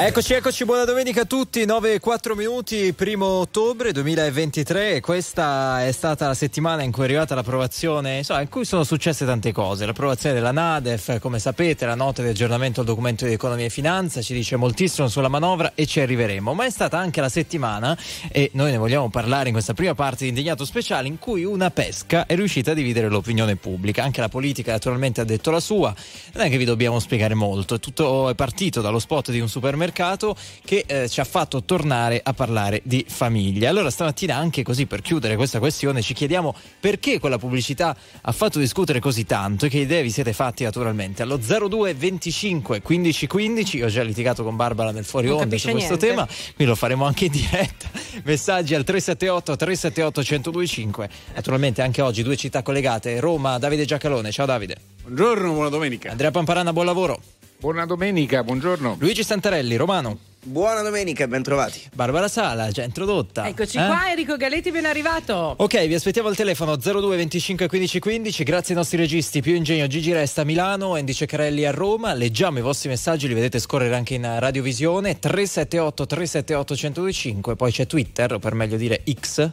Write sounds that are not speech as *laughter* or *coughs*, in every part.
Eccoci, eccoci, buona domenica a tutti, 9 e 4 minuti, primo ottobre 2023, questa è stata la settimana in cui è arrivata l'approvazione, insomma, in cui sono successe tante cose, l'approvazione della Nadef, come sapete la nota di aggiornamento al documento di economia e finanza ci dice moltissimo sulla manovra e ci arriveremo, ma è stata anche la settimana, e noi ne vogliamo parlare in questa prima parte di Indignato Speciale, in cui una pesca è riuscita a dividere l'opinione pubblica, anche la politica naturalmente ha detto la sua, non è che vi dobbiamo spiegare molto, tutto è partito dallo spot di un supermercato mercato che eh, ci ha fatto tornare a parlare di famiglia. Allora stamattina anche così per chiudere questa questione ci chiediamo perché quella pubblicità ha fatto discutere così tanto e che idee vi siete fatti naturalmente. Allo 02 25 15 15 ho già litigato con Barbara nel fuori onda su questo niente. tema, qui lo faremo anche in diretta. Messaggi al 378 378 1025. Naturalmente anche oggi due città collegate, Roma, Davide Giacalone. Ciao Davide. Buongiorno, buona domenica. Andrea Pamparana, buon lavoro. Buona domenica, buongiorno. Luigi Santarelli, Romano. Buona domenica e bentrovati. Barbara Sala, già introdotta. Eccoci Eh? qua, Enrico Galetti ben arrivato. Ok, vi aspettiamo al telefono 02 25 15 15. Grazie ai nostri registi Più Ingegno Gigi Resta a Milano, Andy Ceccarelli a Roma. Leggiamo i vostri messaggi, li vedete scorrere anche in radiovisione 378 378 1025. Poi c'è Twitter, o per meglio dire X.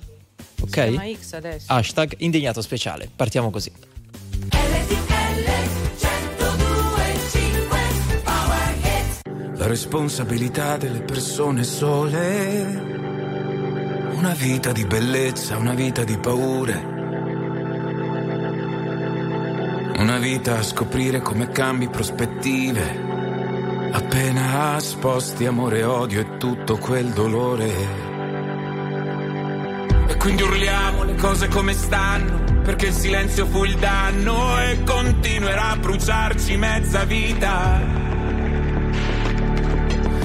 Si Ok? X adesso. Hashtag indignato speciale. Partiamo così. La responsabilità delle persone sole. Una vita di bellezza, una vita di paure. Una vita a scoprire come cambi prospettive. Appena sposti amore odio e tutto quel dolore. E quindi urliamo le cose come stanno, perché il silenzio fu il danno e continuerà a bruciarci mezza vita.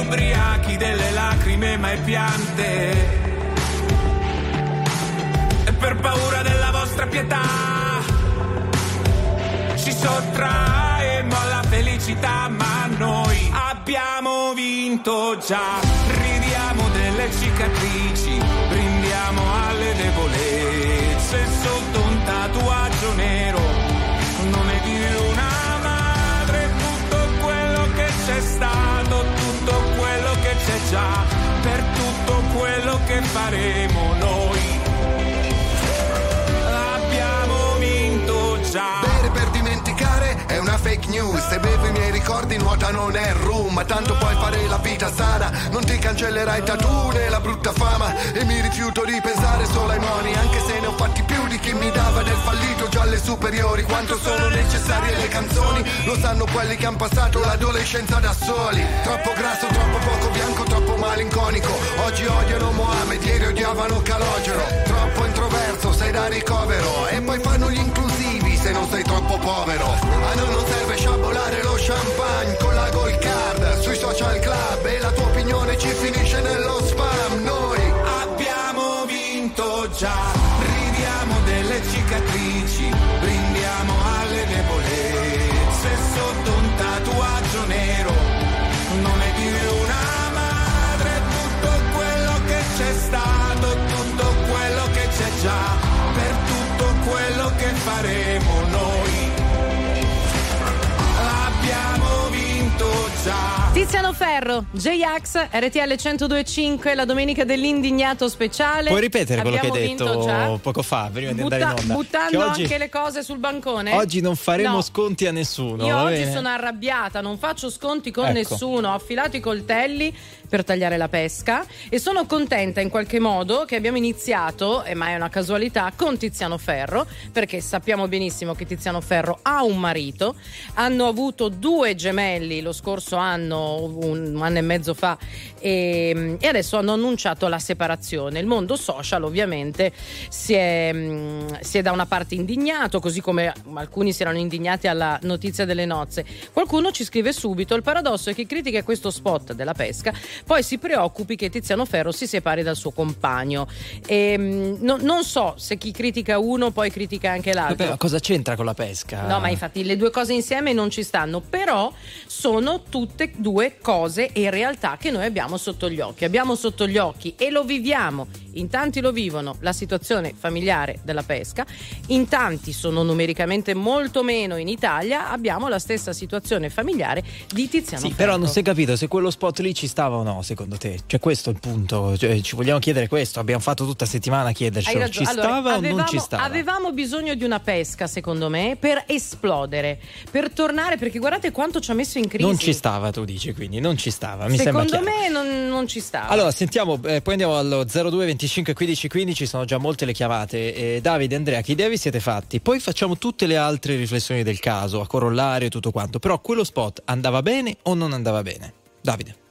ubriachi delle lacrime mai piante. E per paura della vostra pietà, ci sottraemo alla felicità, ma noi abbiamo vinto già. Ridiamo delle cicatrici, brindiamo alle debolezze sotto un tatuaggio nero quello che faremo noi. Abbiamo vinto già. News. Se bevo i miei ricordi nuota non è rum Ma tanto puoi fare la vita sana. Non ti cancellerai tattoo né la brutta fama. E mi rifiuto di pensare solo ai moni. Anche se ne ho fatti più di chi mi dava del fallito già alle superiori. Quanto sono necessarie le canzoni? Lo sanno quelli che hanno passato l'adolescenza da soli. Troppo grasso, troppo poco bianco, troppo malinconico. Oggi odiano Mohamed, ieri odiavano Calogero. Troppo introverso, sei da ricovero. E poi fanno gli inclusivi se non sei troppo povero. A noi non serve sciabolare lo champagne con la gold card. Sui social club e la tua opinione ci finisce Ferro, J-Ax, RTL 1025, la domenica dell'indignato speciale. Puoi ripetere quello che hai detto poco fa, prima di Butta- andare in onda? buttando oggi, anche le cose sul bancone? oggi non faremo No. sconti a nessuno. Io oggi bene? sono arrabbiata, non faccio sconti con Ecco. nessuno, ho affilato i coltelli per tagliare la pesca e sono contenta in qualche modo che abbiamo iniziato, e ma è una casualità, con Tiziano Ferro, perché sappiamo benissimo che Tiziano Ferro ha un marito, hanno avuto due gemelli lo scorso anno, un anno e mezzo fa, e, e adesso hanno annunciato la separazione. Il mondo social ovviamente si è, mh, si è da una parte indignato, così come alcuni si erano indignati alla notizia delle nozze. Qualcuno ci scrive subito: il paradosso è che critica questo spot della pesca, poi si preoccupi che Tiziano Ferro si separi dal suo compagno. E, mh, no- non so se chi critica uno poi critica anche l'altro. Vabbè, ma cosa c'entra con la pesca? No, ma infatti le due cose insieme non ci stanno, però sono tutte due cose e realtà che noi abbiamo sotto gli occhi. Abbiamo sotto gli occhi e lo viviamo, in tanti lo vivono, la situazione familiare della pesca, in tanti sono numericamente molto meno in Italia, abbiamo la stessa situazione familiare di Tiziano Sì, però non Ferro. si è capito se quello spot lì ci stava no, secondo te. Cioè, questo è il punto. Cioè, ci vogliamo chiedere questo. Abbiamo fatto tutta settimana a ragione. Ci Allora, stava o avevamo, non ci stava? avevamo bisogno di una pesca, secondo me, per esplodere, per tornare, perché guardate quanto ci ha messo in crisi. Non ci stava, tu dici, quindi non ci stava. Mi Secondo me non, non ci stava. Allora, sentiamo, eh, poi andiamo allo 02 25 15 15, sono già molte le chiamate. Eh, Davide, Andrea, che idea vi siete fatti? Poi facciamo tutte le altre riflessioni del caso, a corollario e tutto quanto. Però quello spot andava bene o non andava bene? Davide.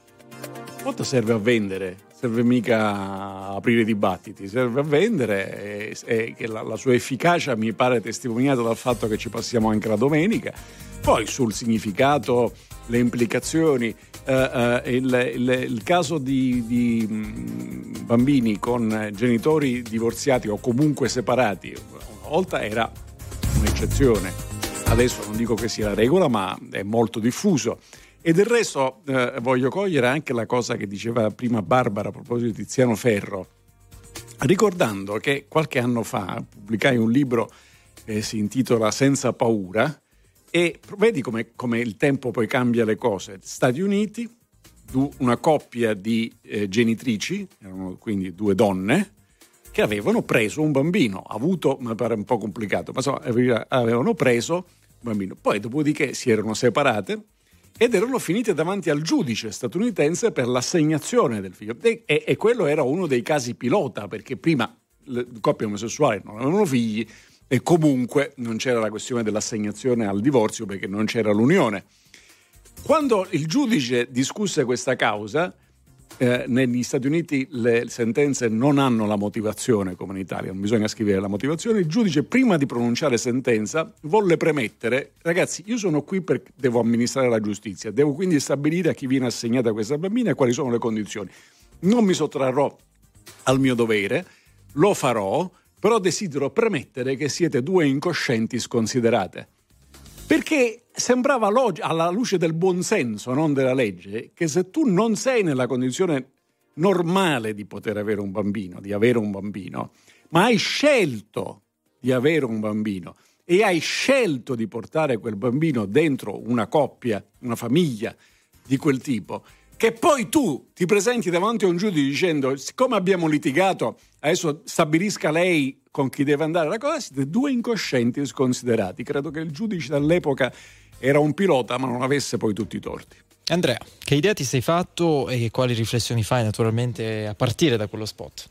Quanto serve a vendere? Serve mica aprire dibattiti, serve a vendere e, e che la, la sua efficacia mi pare testimoniata dal fatto che ci passiamo anche la domenica. Poi sul significato, le implicazioni, eh, eh, il, il- il caso di, di, mh, bambini con genitori divorziati o comunque separati, una volta era un'eccezione. Adesso non dico che sia la regola, ma è molto diffuso. E del resto eh, voglio cogliere anche la cosa che diceva prima Barbara a proposito di Tiziano Ferro, ricordando che qualche anno fa pubblicai un libro che si intitola Senza paura e vedi come, come il tempo poi cambia le cose. Stati Uniti, una coppia di eh, genitrici, erano quindi due donne, che avevano preso un bambino, avuto, mi pare un po' complicato, ma aveva- avevano preso un bambino. Poi dopodiché si erano separate ed erano finite davanti al giudice statunitense per l'assegnazione del figlio. E, e- quello era uno dei casi pilota, perché prima le coppie omosessuali non avevano figli e comunque non c'era la questione dell'assegnazione al divorzio perché non c'era l'unione. Quando il giudice discusse questa causa, eh, negli Stati Uniti le sentenze non hanno la motivazione come in Italia, non bisogna scrivere la motivazione. Il giudice, prima di pronunciare sentenza, volle premettere: ragazzi, io sono qui perché devo amministrare la giustizia, devo quindi stabilire a chi viene assegnata questa bambina e quali sono le condizioni. Non mi sottrarrò al mio dovere, lo farò, però desidero premettere che siete due incoscienti sconsiderate. Perché sembrava log- alla luce del buonsenso, non della legge, che se tu non sei nella condizione normale di poter avere un bambino, di avere un bambino, ma hai scelto di avere un bambino e hai scelto di portare quel bambino dentro una coppia, una famiglia di quel tipo, che poi tu ti presenti davanti a un giudice dicendo siccome abbiamo litigato adesso stabilisca lei con chi deve andare la cosa, siete due incoscienti e sconsiderati. Credo che il giudice dall'epoca era un pilota ma non avesse poi tutti i torti. Andrea, che idea ti sei fatto e quali riflessioni fai naturalmente a partire da quello spot?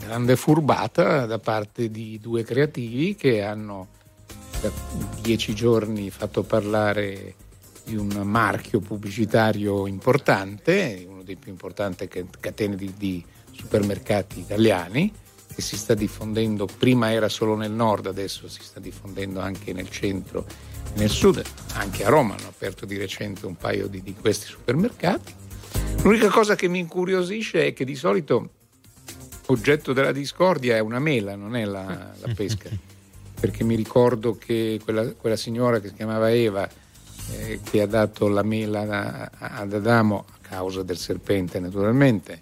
grande furbata da parte di due creativi che hanno per dieci giorni fatto parlare di un marchio pubblicitario importante, uno dei più importanti catene di, di supermercati italiani, che si sta diffondendo, prima era solo nel nord, adesso si sta diffondendo anche nel centro e nel sud, anche a Roma hanno aperto di recente un paio di, di questi supermercati. L'unica cosa che mi incuriosisce è che di solito oggetto della discordia è una mela, non è la, la *laughs* pesca. Perché mi ricordo che quella, quella signora che si chiamava Eva, eh, che ha dato la mela ad Adamo a causa del serpente naturalmente,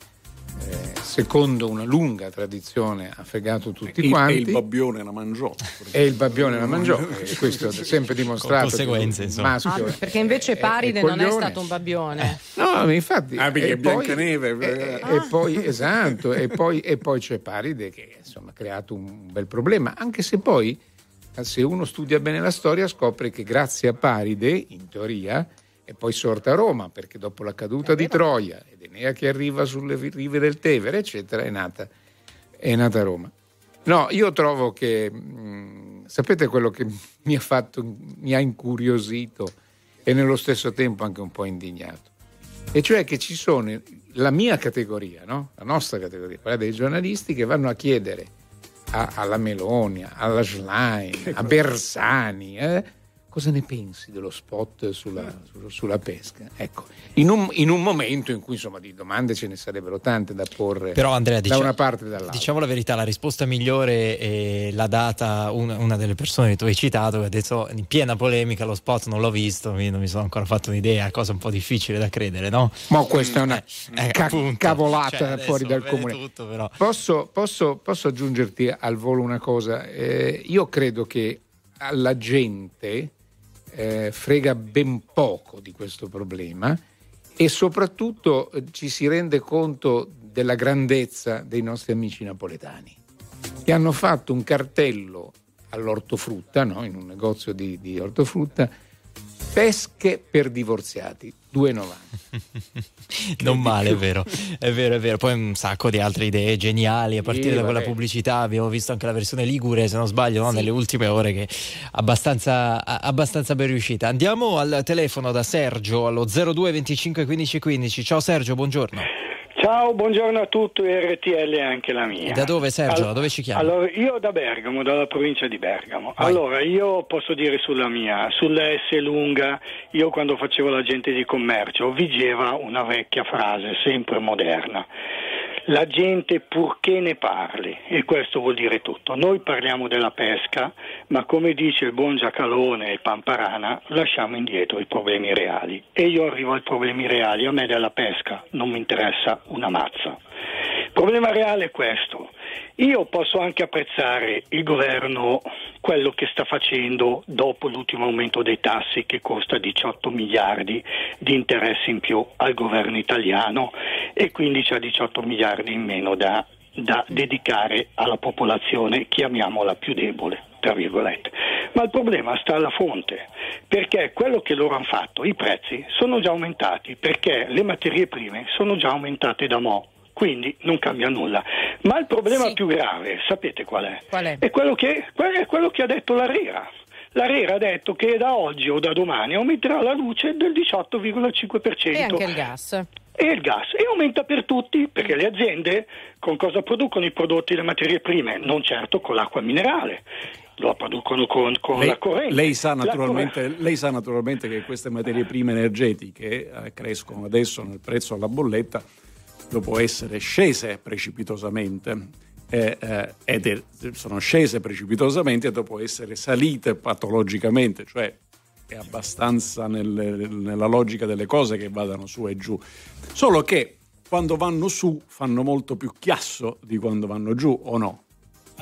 eh, secondo una lunga tradizione ha fregato tutti Il- quanti E il babbione la mangiò. e il babbione la mangiò *laughs* e questo è sempre dimostrato Con conseguenze, insomma. maschio Ah, è- perché invece è- Paride è non è stato un babbione. No, ma infatti. Ah, perché e è Biancaneve, poi- eh. E, e poi, esatto, e poi, e poi c'è Paride che insomma ha creato un bel problema, anche se poi, eh, se uno studia bene la storia, scopre che grazie a Paride, in teoria, è poi sorta Roma, perché dopo la caduta di Troia Enea che arriva sulle rive del Tevere, eccetera, è nata, è nata Roma. No, io trovo che, mh, sapete quello che *laughs* mi ha fatto, mi ha incuriosito e nello stesso tempo anche un po' indignato? E cioè che ci sono la mia categoria, no? la nostra categoria, quella dei giornalisti che vanno a chiedere a- alla Meloni, alla Schlein, *laughs* a Bersani, eh, cosa ne pensi dello spot sulla, su- sulla pesca? Ecco, in un, in un momento in cui insomma di domande ce ne sarebbero tante da porre Però Andrea, da dicia- una parte e dall'altra. diciamo la verità, la risposta migliore è la data una, una delle persone che tu hai citato che ha detto in piena polemica lo spot non l'ho visto, quindi non mi sono ancora fatto un'idea, cosa un po' difficile da credere, no? Ma questa è una Eh, ca- appunto. cavolata Cioè, fuori dal comune. tutto, però. Posso, posso- posso aggiungerti al volo una cosa? Eh, io credo che alla gente eh, frega ben poco di questo problema e soprattutto eh, ci si rende conto della grandezza dei nostri amici napoletani che hanno fatto un cartello all'ortofrutta, no? in un negozio di, di ortofrutta, pesche per divorziati, 2,90. *laughs* Non male, è vero, è vero, è vero. Poi un sacco di altre idee geniali a partire Sì, da quella vabbè. pubblicità. Abbiamo visto anche la versione Ligure, se non sbaglio, no? nelle ultime ore, che è abbastanza, abbastanza ben riuscita. Andiamo al telefono da Sergio allo 02 25 15 15. Ciao Sergio, buongiorno. Ciao, buongiorno a tutti, RTL è anche la mia. Da dove Sergio? Da dove ci chiami? Allora, io da Bergamo, dalla provincia di Bergamo. Vai. Allora, io posso dire sulla mia, sulla S lunga, io quando facevo l'agente di commercio vigeva una vecchia frase, sempre moderna. La gente purché ne parli, e questo vuol dire tutto. Noi parliamo della pesca, ma come dice il buon Giacalone e Pamparana, lasciamo indietro i problemi reali. E io arrivo ai problemi reali, a me della pesca non mi interessa una mazza. Il problema reale è questo. Io posso anche apprezzare il governo quello che sta facendo dopo l'ultimo aumento dei tassi che costa 18 miliardi di interessi in più al governo italiano e quindi c'ha 18 miliardi in meno da, da dedicare alla popolazione, chiamiamola più debole. Ma il problema sta alla fonte, perché quello che loro hanno fatto, i prezzi sono già aumentati, perché le materie prime sono già aumentate da mo'. Quindi non cambia nulla. Ma il problema Sì. più grave, sapete qual è? Qual è? È quello che, è quello che ha detto l'Arera. L'Arera ha detto che da oggi o da domani aumenterà la luce del 18,5%. E anche il gas. E il gas. E aumenta per tutti, perché le aziende con cosa producono i prodotti e le materie prime? Non certo con l'acqua minerale, lo producono con, con Lei, la corrente. lei sa La naturalmente, lei sa naturalmente che queste materie prime energetiche eh, crescono adesso nel prezzo alla bolletta dopo essere scese precipitosamente. eh, eh, ed è- sono scese precipitosamente dopo essere salite patologicamente, cioè è abbastanza nel- nella logica delle cose che vadano su e giù. Solo che quando vanno su fanno molto più chiasso di quando vanno giù, o no?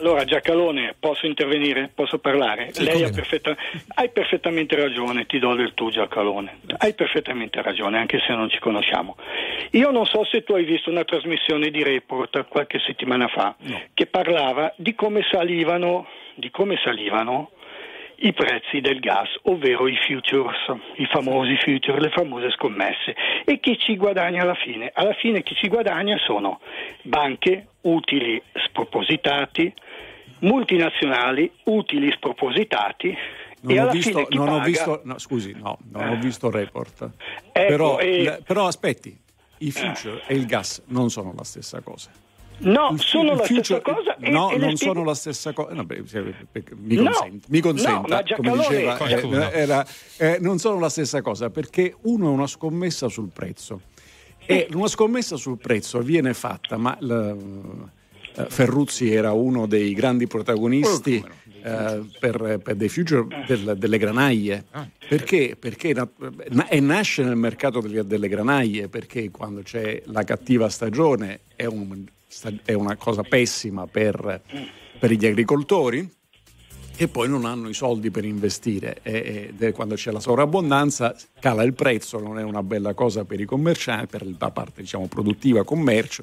Allora Giacalone, posso intervenire? Posso parlare? Sì, Lei ha no. perfetta- hai perfettamente ragione, ti do del tu Giacalone. Hai perfettamente ragione, anche se non ci conosciamo. Io non so se tu hai visto una trasmissione di Report qualche settimana fa che parlava di come salivano, di come salivano i prezzi del gas, ovvero i futures, i famosi future, le famose scommesse. E chi ci guadagna alla fine? Alla fine chi ci guadagna sono banche, utili spropositati, multinazionali, utili spropositati. Non e ho visto, non ho paga- visto no, scusi, no, non ho visto il report. Ecco, però, e- però aspetti, i future e il gas non sono la stessa cosa. No, Il sono il la future- stessa cosa. e- no, e le non spiego- sono la stessa cosa. No, beh, mi, No, consenta, mi no, consenta, ma come diceva, eh, era- eh, non sono la stessa cosa perché uno è una scommessa sul prezzo e una scommessa sul prezzo viene fatta, ma la- eh, Ferruzzi era uno dei grandi protagonisti eh, per, per, dei future del, delle granaglie. Ah. Perché? Perché na, e nasce nel mercato delle, delle, granaglie, perché quando c'è la cattiva stagione è, un, è una cosa pessima per, per gli agricoltori e poi non hanno i soldi per investire e, e, quando c'è la sovrabbondanza cala il prezzo, non è una bella cosa per i commercianti, per la parte diciamo, produttiva, commercio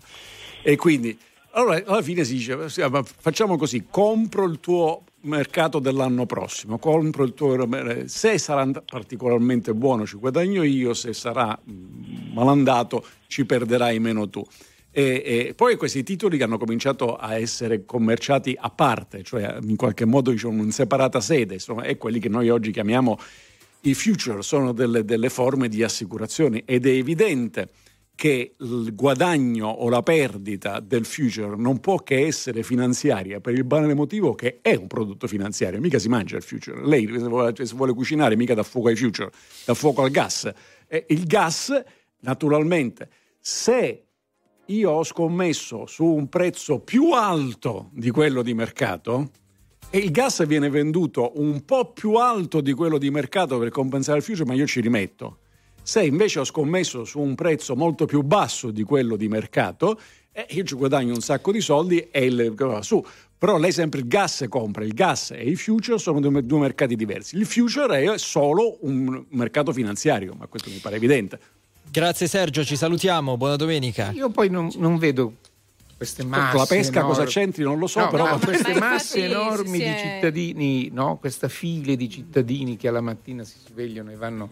e quindi allora alla fine si dice facciamo così, compro il tuo mercato dell'anno prossimo. Compro il tuo se sarà particolarmente buono ci guadagno io, se sarà malandato ci perderai meno tu. E, e, poi questi titoli hanno cominciato a essere commerciati a parte, cioè in qualche modo diciamo, in separata sede, insomma, è quelli che noi oggi chiamiamo i future, sono delle, delle forme di assicurazione ed è evidente che il guadagno o la perdita del future non può che essere finanziaria per il banale motivo che è un prodotto finanziario, mica si mangia il future. Lei se vuole, cucinare mica dà fuoco ai future, dà fuoco al gas. E il gas, naturalmente, se io ho scommesso su un prezzo più alto di quello di mercato, e il gas viene venduto un po' più alto di quello di mercato per compensare il future, ma io ci rimetto se invece ho scommesso su un prezzo molto più basso di quello di mercato, eh, io ci guadagno un sacco di soldi e il, va su. Però lei sempre il gas compra, il gas e i future sono due, due mercati diversi. Il future è solo un mercato finanziario, ma questo mi pare evidente. Grazie Sergio, ci salutiamo, buona domenica. Io poi non, non vedo queste masse. Con la pesca enormi. cosa c'entri non lo so, no, però no, queste masse enormi di cittadini, no? questa file di cittadini che alla mattina si svegliano e vanno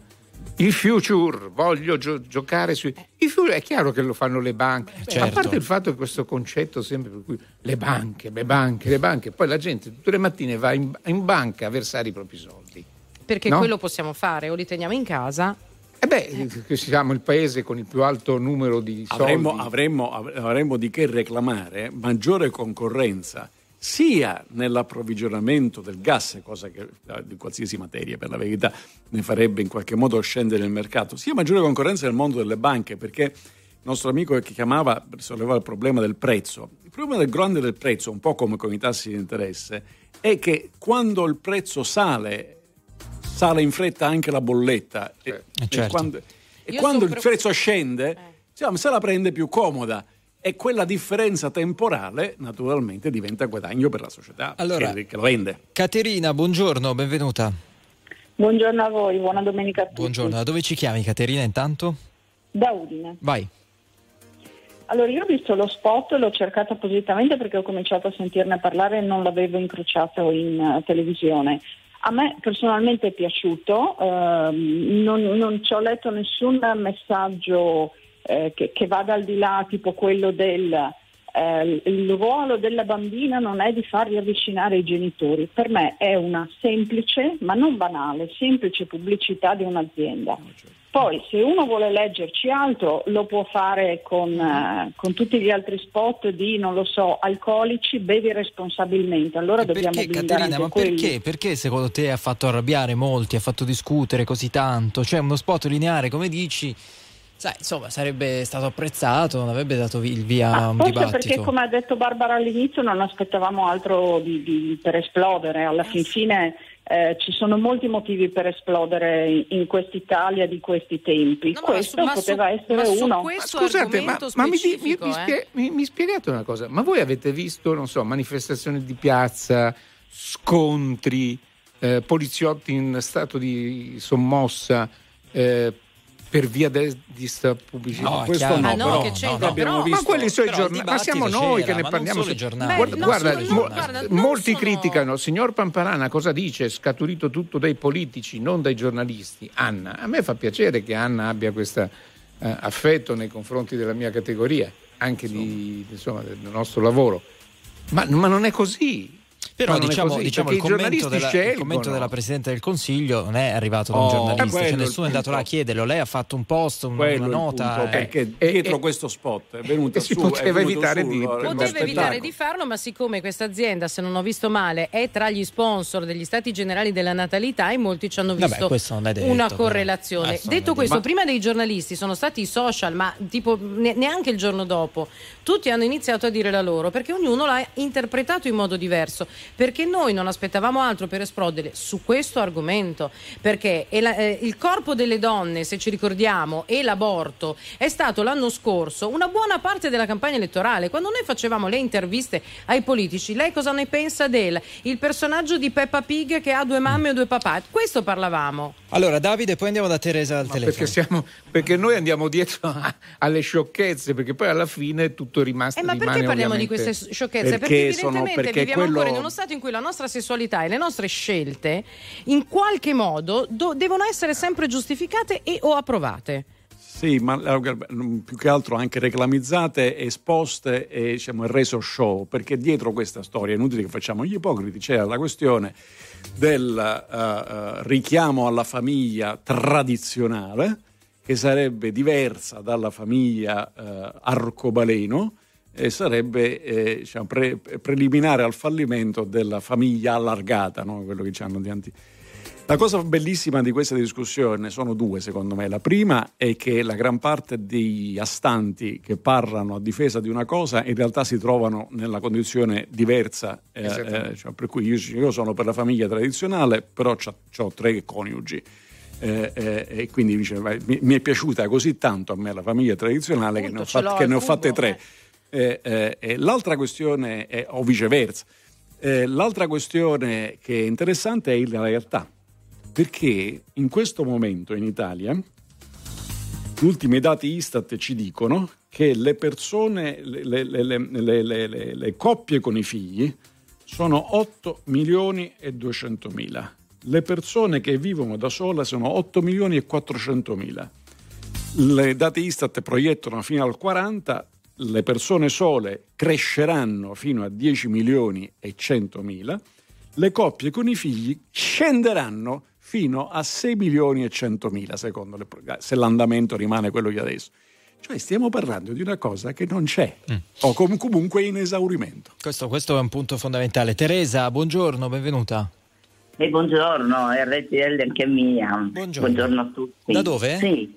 il future, voglio gio- giocare sui. Il future è chiaro che lo fanno le banche. Certo. A parte il fatto che questo concetto sempre per cui le banche, le banche, le banche, poi la gente tutte le mattine va in, in banca a versare i propri soldi. Perché no? quello possiamo fare, o li teniamo in casa eh beh, che siamo il paese con il più alto numero di soldi. Avremmo, avremmo, avremmo di che reclamare maggiore concorrenza sia nell'approvvigionamento del gas, cosa che eh, di qualsiasi materia per la verità ne farebbe in qualche modo scendere il mercato, sia maggiore concorrenza nel mondo delle banche, perché il nostro amico che chiamava sollevava il problema del prezzo. Il problema del grande del prezzo, un po' come con i tassi di interesse, è che quando il prezzo sale, sale in fretta anche la bolletta. Eh, e, certo. e quando, e quando il prezzo scende, eh. diciamo, se la prende più comoda e quella differenza temporale naturalmente diventa guadagno per la società allora, che, che, lo vende. Caterina, buongiorno, benvenuta. Buongiorno a voi, buona domenica a tutti. Buongiorno, da dove ci chiami Caterina intanto? Da Udine. Vai. Allora, io ho visto lo spot, l'ho cercato appositamente perché ho cominciato a sentirne parlare e non l'avevo incrociato in uh, televisione. A me personalmente è piaciuto, uh, non, non ci ho letto nessun messaggio eh, che, che, vada al di là tipo quello del eh, il ruolo della bambina non è di far riavvicinare i genitori, per me è una semplice, ma non banale, semplice pubblicità di un'azienda. Poi se uno vuole leggerci altro lo può fare con, uh, con, tutti gli altri spot di, non lo so, alcolici, bevi responsabilmente. Allora e dobbiamo perché, Caterina, ma perché, perché, secondo te ha fatto arrabbiare molti, ha fatto discutere così tanto? Cioè uno spot lineare, come dici, Sai, insomma, sarebbe stato apprezzato, non avrebbe dato il via a un forse dibattito. perché, come ha detto Barbara all'inizio, non aspettavamo altro di, di, per esplodere. Alla fin fine eh, ci sono molti motivi per esplodere in quest'Italia di questi tempi. No, questo su, poteva su, essere uno. Ma scusate, ma, ma mi, mi, eh? spie, mi, mi, spiegate una cosa? Ma voi avete visto, non so, manifestazioni di piazza, scontri, eh, poliziotti in stato di sommossa? Per via de, di sta pubblicità. No, questo no, ah, no, però, che no, no, però, visto, ma quelli sono i giornali, ma siamo noi che ne parliamo. Beh, guarda, guarda, mo, guarda molti sono... criticano, signor Pamparana cosa dice? Scaturito tutto dai politici, non dai giornalisti. Anna, a me fa piacere che Anna abbia questo eh, affetto nei confronti della mia categoria, anche di, insomma, del nostro lavoro. Ma, ma non è così. Però diciamo, così, diciamo il, commento della, il commento della Presidente del Consiglio non è arrivato da un Oh, giornalista, è cioè nessuno è andato là a chiederlo, lei ha fatto un post, un- una nota. punto, eh. perché e- dietro e- questo spot è venuto e *laughs* si su, poteva evitare su, di- Poteva evitare di farlo, ma siccome questa azienda, se non ho visto male, è tra gli sponsor degli stati generali della natalità, in molti ci hanno Vabbè, visto questo non è detto, una correlazione. È Detto detto. questo, Ma- prima dei giornalisti sono stati i social, ma tipo ne- neanche il giorno dopo, tutti hanno iniziato a dire la loro, perché ognuno l'ha interpretato in modo diverso, perché noi non aspettavamo altro per esplodere su questo argomento, perché è la- eh, il corpo delle donne, se ci ricordiamo, e l'aborto è stato l'anno scorso una buona parte della campagna elettorale. Quando noi facevamo le interviste ai politici, lei cosa ne pensa del il personaggio di Peppa Pig che ha due mamme o due papà? Questo parlavamo. Allora, Davide, poi andiamo da Teresa al Ma telefono. perché, siamo, perché noi andiamo dietro a- alle sciocchezze, perché poi alla fine tutto rimasto Eh, ma perché parliamo di queste sciocchezze? Perché, Perché sono- evidentemente perché viviamo quello- ancora in uno stato in cui la nostra sessualità e le nostre scelte in qualche modo do- devono essere sempre giustificate e o approvate. Sì, ma eh, più che altro anche reclamizzate, esposte e diciamo, reso show, perché dietro questa storia, è inutile che facciamo gli ipocriti, c'era la questione del eh, eh, richiamo alla famiglia tradizionale, che sarebbe diversa dalla famiglia eh, arcobaleno e sarebbe eh, diciamo, pre- preliminare al fallimento della famiglia allargata, no? quello che ci hanno di anti- la cosa bellissima di questa discussione sono due, secondo me. La prima è che la gran parte degli astanti che parlano a difesa di una cosa in realtà si trovano nella condizione diversa. eh, eh, cioè, per cui io, io sono per la famiglia tradizionale, però ho tre coniugi. Eh, eh, e quindi dice, mi, mi è piaciuta così tanto a me la famiglia tradizionale che ne ho, Appunto, ce fat- l'ho che ne ho fatte tre. Eh, eh, e l'altra questione, è, o viceversa, eh, l'altra questione che è interessante è la realtà, perché in questo momento in Italia gli ultimi dati Istat ci dicono che le persone, le- le- le- le coppie con i figli sono 8 milioni e 200 mila. Le persone che vivono da sola sono 8 milioni e 400 mila. Le date Istat proiettano fino al 40, le persone sole cresceranno fino a 10 milioni e 100 mila, le coppie con i figli scenderanno fino a 6 milioni e 100 mila, secondo le, se l'andamento rimane quello di adesso. Cioè stiamo parlando di una cosa che non c'è, o com- comunque in esaurimento. Questo, questo è un punto fondamentale. Teresa, buongiorno, benvenuta. E buongiorno, RTL anche mia. Buongiorno. a tutti. Da dove? Sì.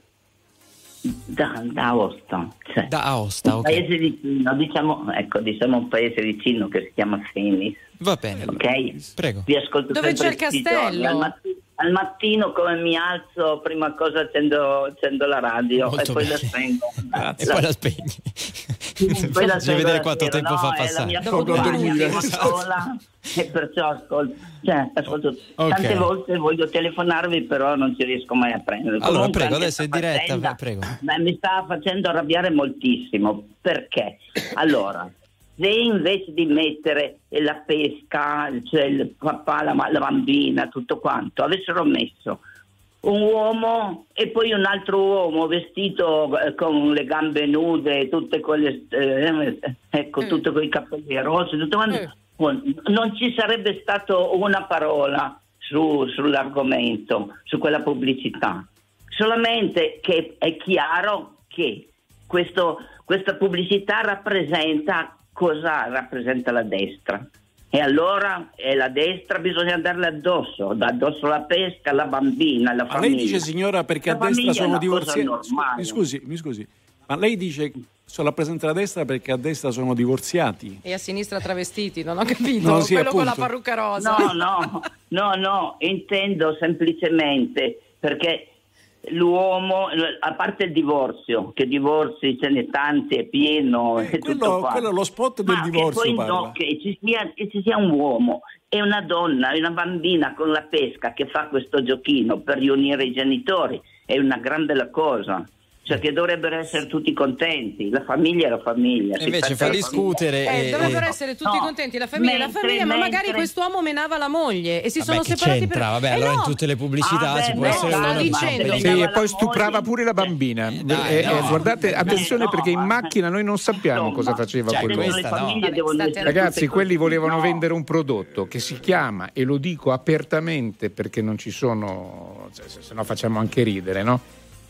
Da, da Aosta. Cioè, Da Aosta, un ok. paese vicino, diciamo, ecco, diciamo un paese vicino che si chiama Fenis. Va bene. Ok? Prego. Vi ascolto Dove c'è il castello? giorni. Al, matti- al mattino come mi alzo, prima cosa accendo, accendo la radio Molto e poi bene. la spengo. E poi la spegni. Poi la spengo vedere quanto sera, tempo no, fa è la passare. mia Dopo compagna, sola e perciò ascolto, cioè, ascolto Ok. tante volte voglio telefonarvi però non ci riesco mai a prendere Allora, Comunque, prego, adesso è diretta, faccenda, prego. beh, mi sta facendo arrabbiare moltissimo perché allora se invece di mettere la pesca cioè il papà, la, la bambina tutto quanto avessero messo un uomo e poi un altro uomo vestito eh, con le gambe nude, tutte quelle, eh, ecco, Mm. tutte con i capelli rossi, tutto quanto. Mm. Non ci sarebbe stato una parola su- sull'argomento, su quella pubblicità. Solamente che è chiaro che questo- questa pubblicità rappresenta cosa rappresenta la destra. E allora è la destra bisogna darle addosso, addosso la pesca, la bambina, la Ma famiglia. lei dice signora perché La a destra sono divorziati? Mi scusi, mi scusi, ma lei dice se rappresenta la destra perché a destra sono divorziati? E a sinistra travestiti, non ho capito. No, sì, Quello con la appunto. parrucca rosa. No, no, no, no, intendo semplicemente perché l'uomo, a parte il divorzio, che divorzi ce n'è tanti, è pieno Eh, e tutto quello, qua. quello è lo spot del Ma che divorzio poi parla. no, che ci, sia, che ci sia un uomo e una donna una bambina con la pesca che fa questo giochino per riunire i genitori è una gran bella cosa. Cioè che dovrebbero essere tutti contenti, la famiglia è la famiglia. E invece fa discutere. Eh, e- dovrebbero essere tutti No, contenti, la famiglia è la mentre- famiglia, ma magari mentre- quest'uomo menava la moglie e si Vabbè, sono separati c'entra? per... Vabbè, Eh allora in no, tutte le pubblicità Ah, ci beh, può no, essere una dicendo. Sì, e poi stuprava moglie. pure la bambina. dai, Eh, eh, no. guardate, Beh, attenzione no, perché in ma- macchina noi non sappiamo cosa faceva cioè, essere Ragazzi, quelli volevano No. vendere un prodotto che si chiama, e lo dico apertamente perché non ci sono, se, se no facciamo anche ridere, no?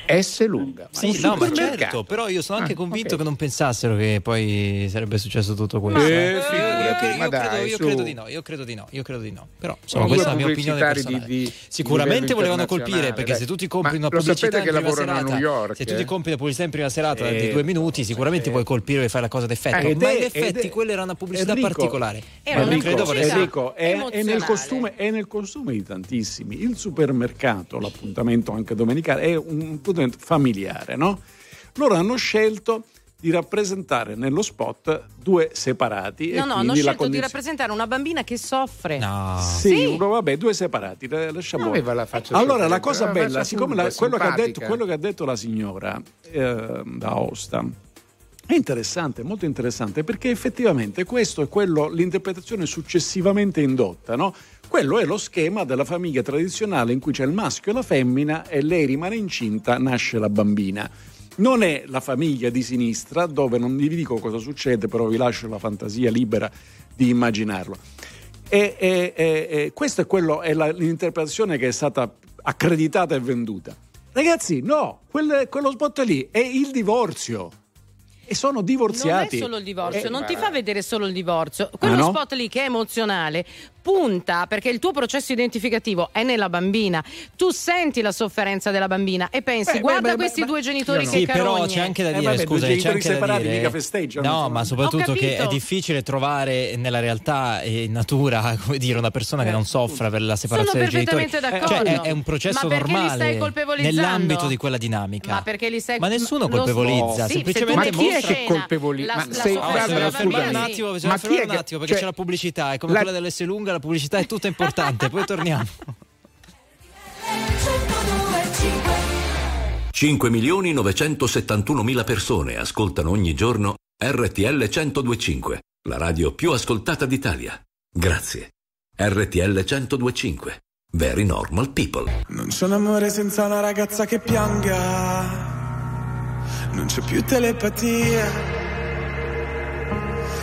S lunga. Sì, un no, ma certo, però io sono anche Ah, convinto ok. che non pensassero che poi sarebbe successo tutto questo. Eh, Io- io, figurati, io ma credo, dai, io credo di no, io credo di no, io credo di no. Però insomma, Sono questa è la mia opinione personale. di- di- Sicuramente di volevano colpire perché se dai. tu ti compri Ma una pubblicità che lavorano a serata, New York, se tu ti eh? compri la pubblicità in prima serata di Eh, due minuti, sicuramente puoi colpire e fare la cosa d'effetto. Ed ma in effetti quella era una pubblicità particolare. Era non credo Enrico, è, nel costume, è nel costume di tantissimi. Il supermercato, l'appuntamento anche domenicale, è un appuntamento familiare, no? Loro hanno scelto di rappresentare nello spot due separati. e No, no, hanno scelto di condizione- rappresentare una bambina che soffre. No. Sì, Sì. uno, vabbè, due separati. Lasciamo. Aveva la faccia allora, la cosa la bella, siccome la- quello, che ha detto, quello che ha detto la signora eh, da Aosta è interessante, molto interessante, perché effettivamente questo è quello, l'interpretazione successivamente indotta, no? Quello è lo schema della famiglia tradizionale in cui c'è il maschio e la femmina e lei rimane incinta, nasce la bambina. Non è la famiglia di sinistra, dove non vi dico cosa succede, però vi lascio la fantasia libera di immaginarlo. E, e- e- questo è quello, è la- l'interpretazione che è stata accreditata e venduta. Ragazzi, no, quel- quello spot lì è il divorzio. E sono Non è divorziati. solo il divorzio, Eh, non ti fa vedere solo il divorzio. Quello no? spot lì che è emozionale punta perché il tuo processo identificativo è nella bambina. Tu senti la sofferenza della bambina e pensi, Beh, guarda beh, beh, questi beh, due genitori io che Sì, carogne. però c'è anche da Eh, dire, vabbè, due scusa, c'è genitori anche da separati dire. mica festeggiano, No, ma soprattutto che è difficile trovare nella realtà e in natura, *laughs* come dire, una persona che non soffra per la separazione dei genitori. perfettamente Cioè, d'accordo. è, è un processo Ma perché li normale stai colpevolizzando? nell'ambito di quella dinamica. Ma perché li stai Ma nessuno lo- colpevolizza, Sì, semplicemente Ma chi è che colpevolizza? Ma scusami. sì. attimo, bisogna Ma fermare chi è un che- attimo perché cioè, c'è la pubblicità, è come la- quella dell'S lunga, la pubblicità è tutta importante, poi torniamo. 5 milioni 971 mila persone ascoltano ogni giorno RTL 1025, la radio più ascoltata d'Italia. Grazie. RTL 1025. Very normal people. Non c'è un amore senza una ragazza che pianga. Non c'è più telepatia.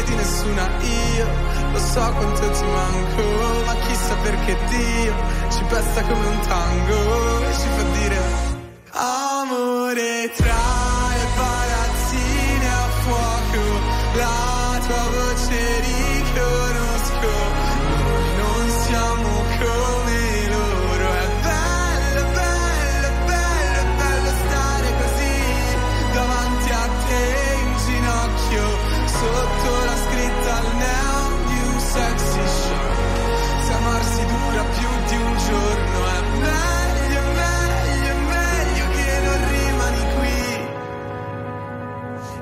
e di nessuna io. Lo so quanto ti manco, ma chissà perché Dio ci pesta come un tango e ci fa dire Amore tra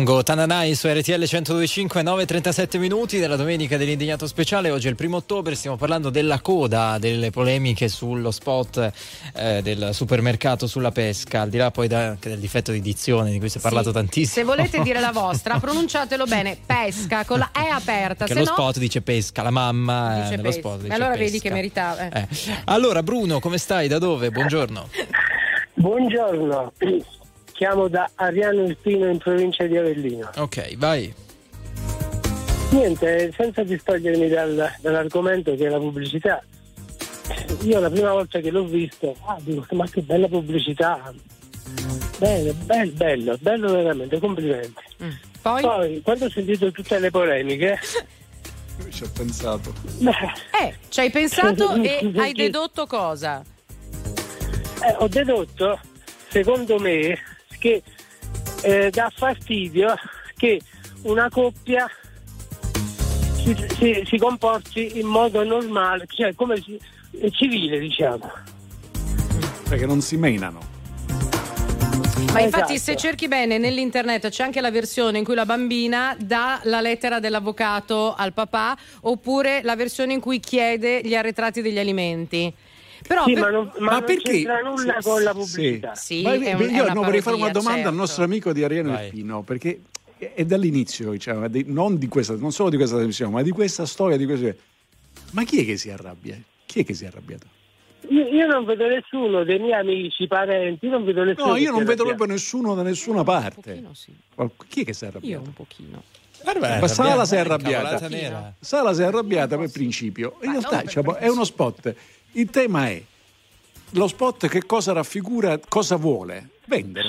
Tango Tananai su RTL 1025 9.37 minuti della domenica dell'indignato speciale oggi è il primo ottobre stiamo parlando della coda delle polemiche sullo spot eh, del supermercato sulla pesca al di là poi da, anche del difetto di dizione di cui si è parlato Sì. tantissimo Se volete dire la vostra, *laughs* pronunciatelo bene. Pesca con la E aperta. che se lo no, spot dice pesca la mamma eh, dice nello pesca. spot dice E allora pesca. vedi che meritava. eh. Eh. allora Bruno come stai da dove buongiorno Buongiorno, chiamo da Ariano Irpino in provincia di Avellino. ok vai Niente, senza distogliermi dal- dall'argomento che è la pubblicità, io la prima volta che l'ho visto, ah, dico, ma che bella pubblicità, bello, bello, bello, bello veramente, complimenti. Poi? quando ho sentito tutte le polemiche, Ci ho pensato. beh, *laughs* Eh, ci hai pensato e hai dedotto cosa? eh, ho dedotto, secondo me, che eh, dà fastidio che una coppia si, si- si comporti in modo normale, cioè come si- civile, diciamo. Perché non si menano. Ma infatti Esatto. se cerchi bene nell'internet c'è anche la versione in cui la bambina dà la lettera dell'avvocato al papà oppure la versione in cui chiede gli arretrati degli alimenti. Però Sì, per- ma non, ma Ma non perché? c'entra nulla Sì, con la pubblicità. Sì, Ma è un- io è no, vorrei fare una domanda al certo. nostro amico di Ariano Vai. Irpino, perché è dall'inizio, diciamo, di- non, di questa, non solo di questa televisione, ma di questa storia, di questo. Ma chi è che si arrabbia? Chi è che si è arrabbiato? Io, io non vedo nessuno dei miei amici, parenti, io non vedo nessuno. No, io non vedo proprio nessuno da nessuna parte. pochino sì. Chi è che si è Io arrabbiato? un pochino. Ma Sala si è arrabbiata. Sala si è arrabbiata per principio. In realtà diciamo, è uno spot. Il tema è lo spot che cosa raffigura, cosa vuole? Vendere.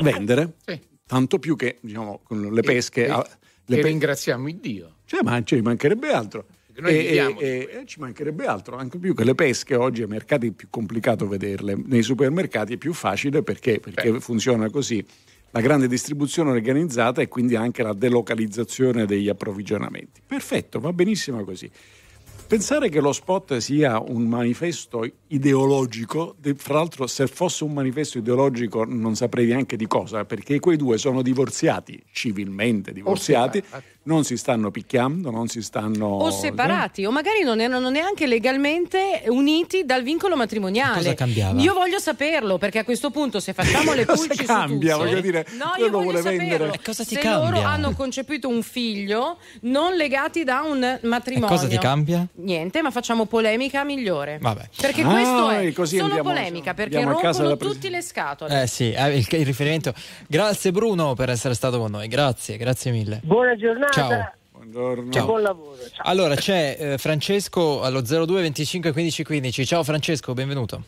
Vendere. Sì. Tanto più che diciamo, con le pesche. E- ah, e le pe- ringraziamo il Dio. cioè, ma ci mancherebbe altro. E- e- e ci mancherebbe altro, anche più che le pesche oggi ai mercati è più complicato vederle, nei supermercati è più facile perché, perché funziona così la grande distribuzione organizzata e quindi anche la delocalizzazione degli approvvigionamenti. Perfetto, va benissimo così. Pensare che lo spot sia un manifesto ideologico, de- fra l'altro se fosse un manifesto ideologico non saprei neanche di cosa, perché quei due sono divorziati, civilmente divorziati, separati. Non si stanno picchiando, non si stanno... O separati, o magari non erano neanche legalmente uniti dal vincolo matrimoniale. Cosa cambiava? Io voglio saperlo, perché a questo punto se facciamo le *laughs* Cosa pulci cambia? su tutto, Voglio dire, no, io voglio saperlo. vendere. Cosa ti se cambia? loro hanno concepito un figlio non legati da un matrimonio. E cosa ti cambia? Niente, ma facciamo polemica migliore. Vabbè. Perché Ah, questo è così solo andiamo- polemica, perché rompono tutti le scatole. Eh sì, eh, il, il riferimento. Grazie Bruno per essere stato con noi, grazie, grazie mille. Buona giornata Ciao. Buongiorno. Ciao. buon lavoro. Ciao. Allora c'è eh, Francesco allo 02 25 15 15. Ciao Francesco, benvenuto.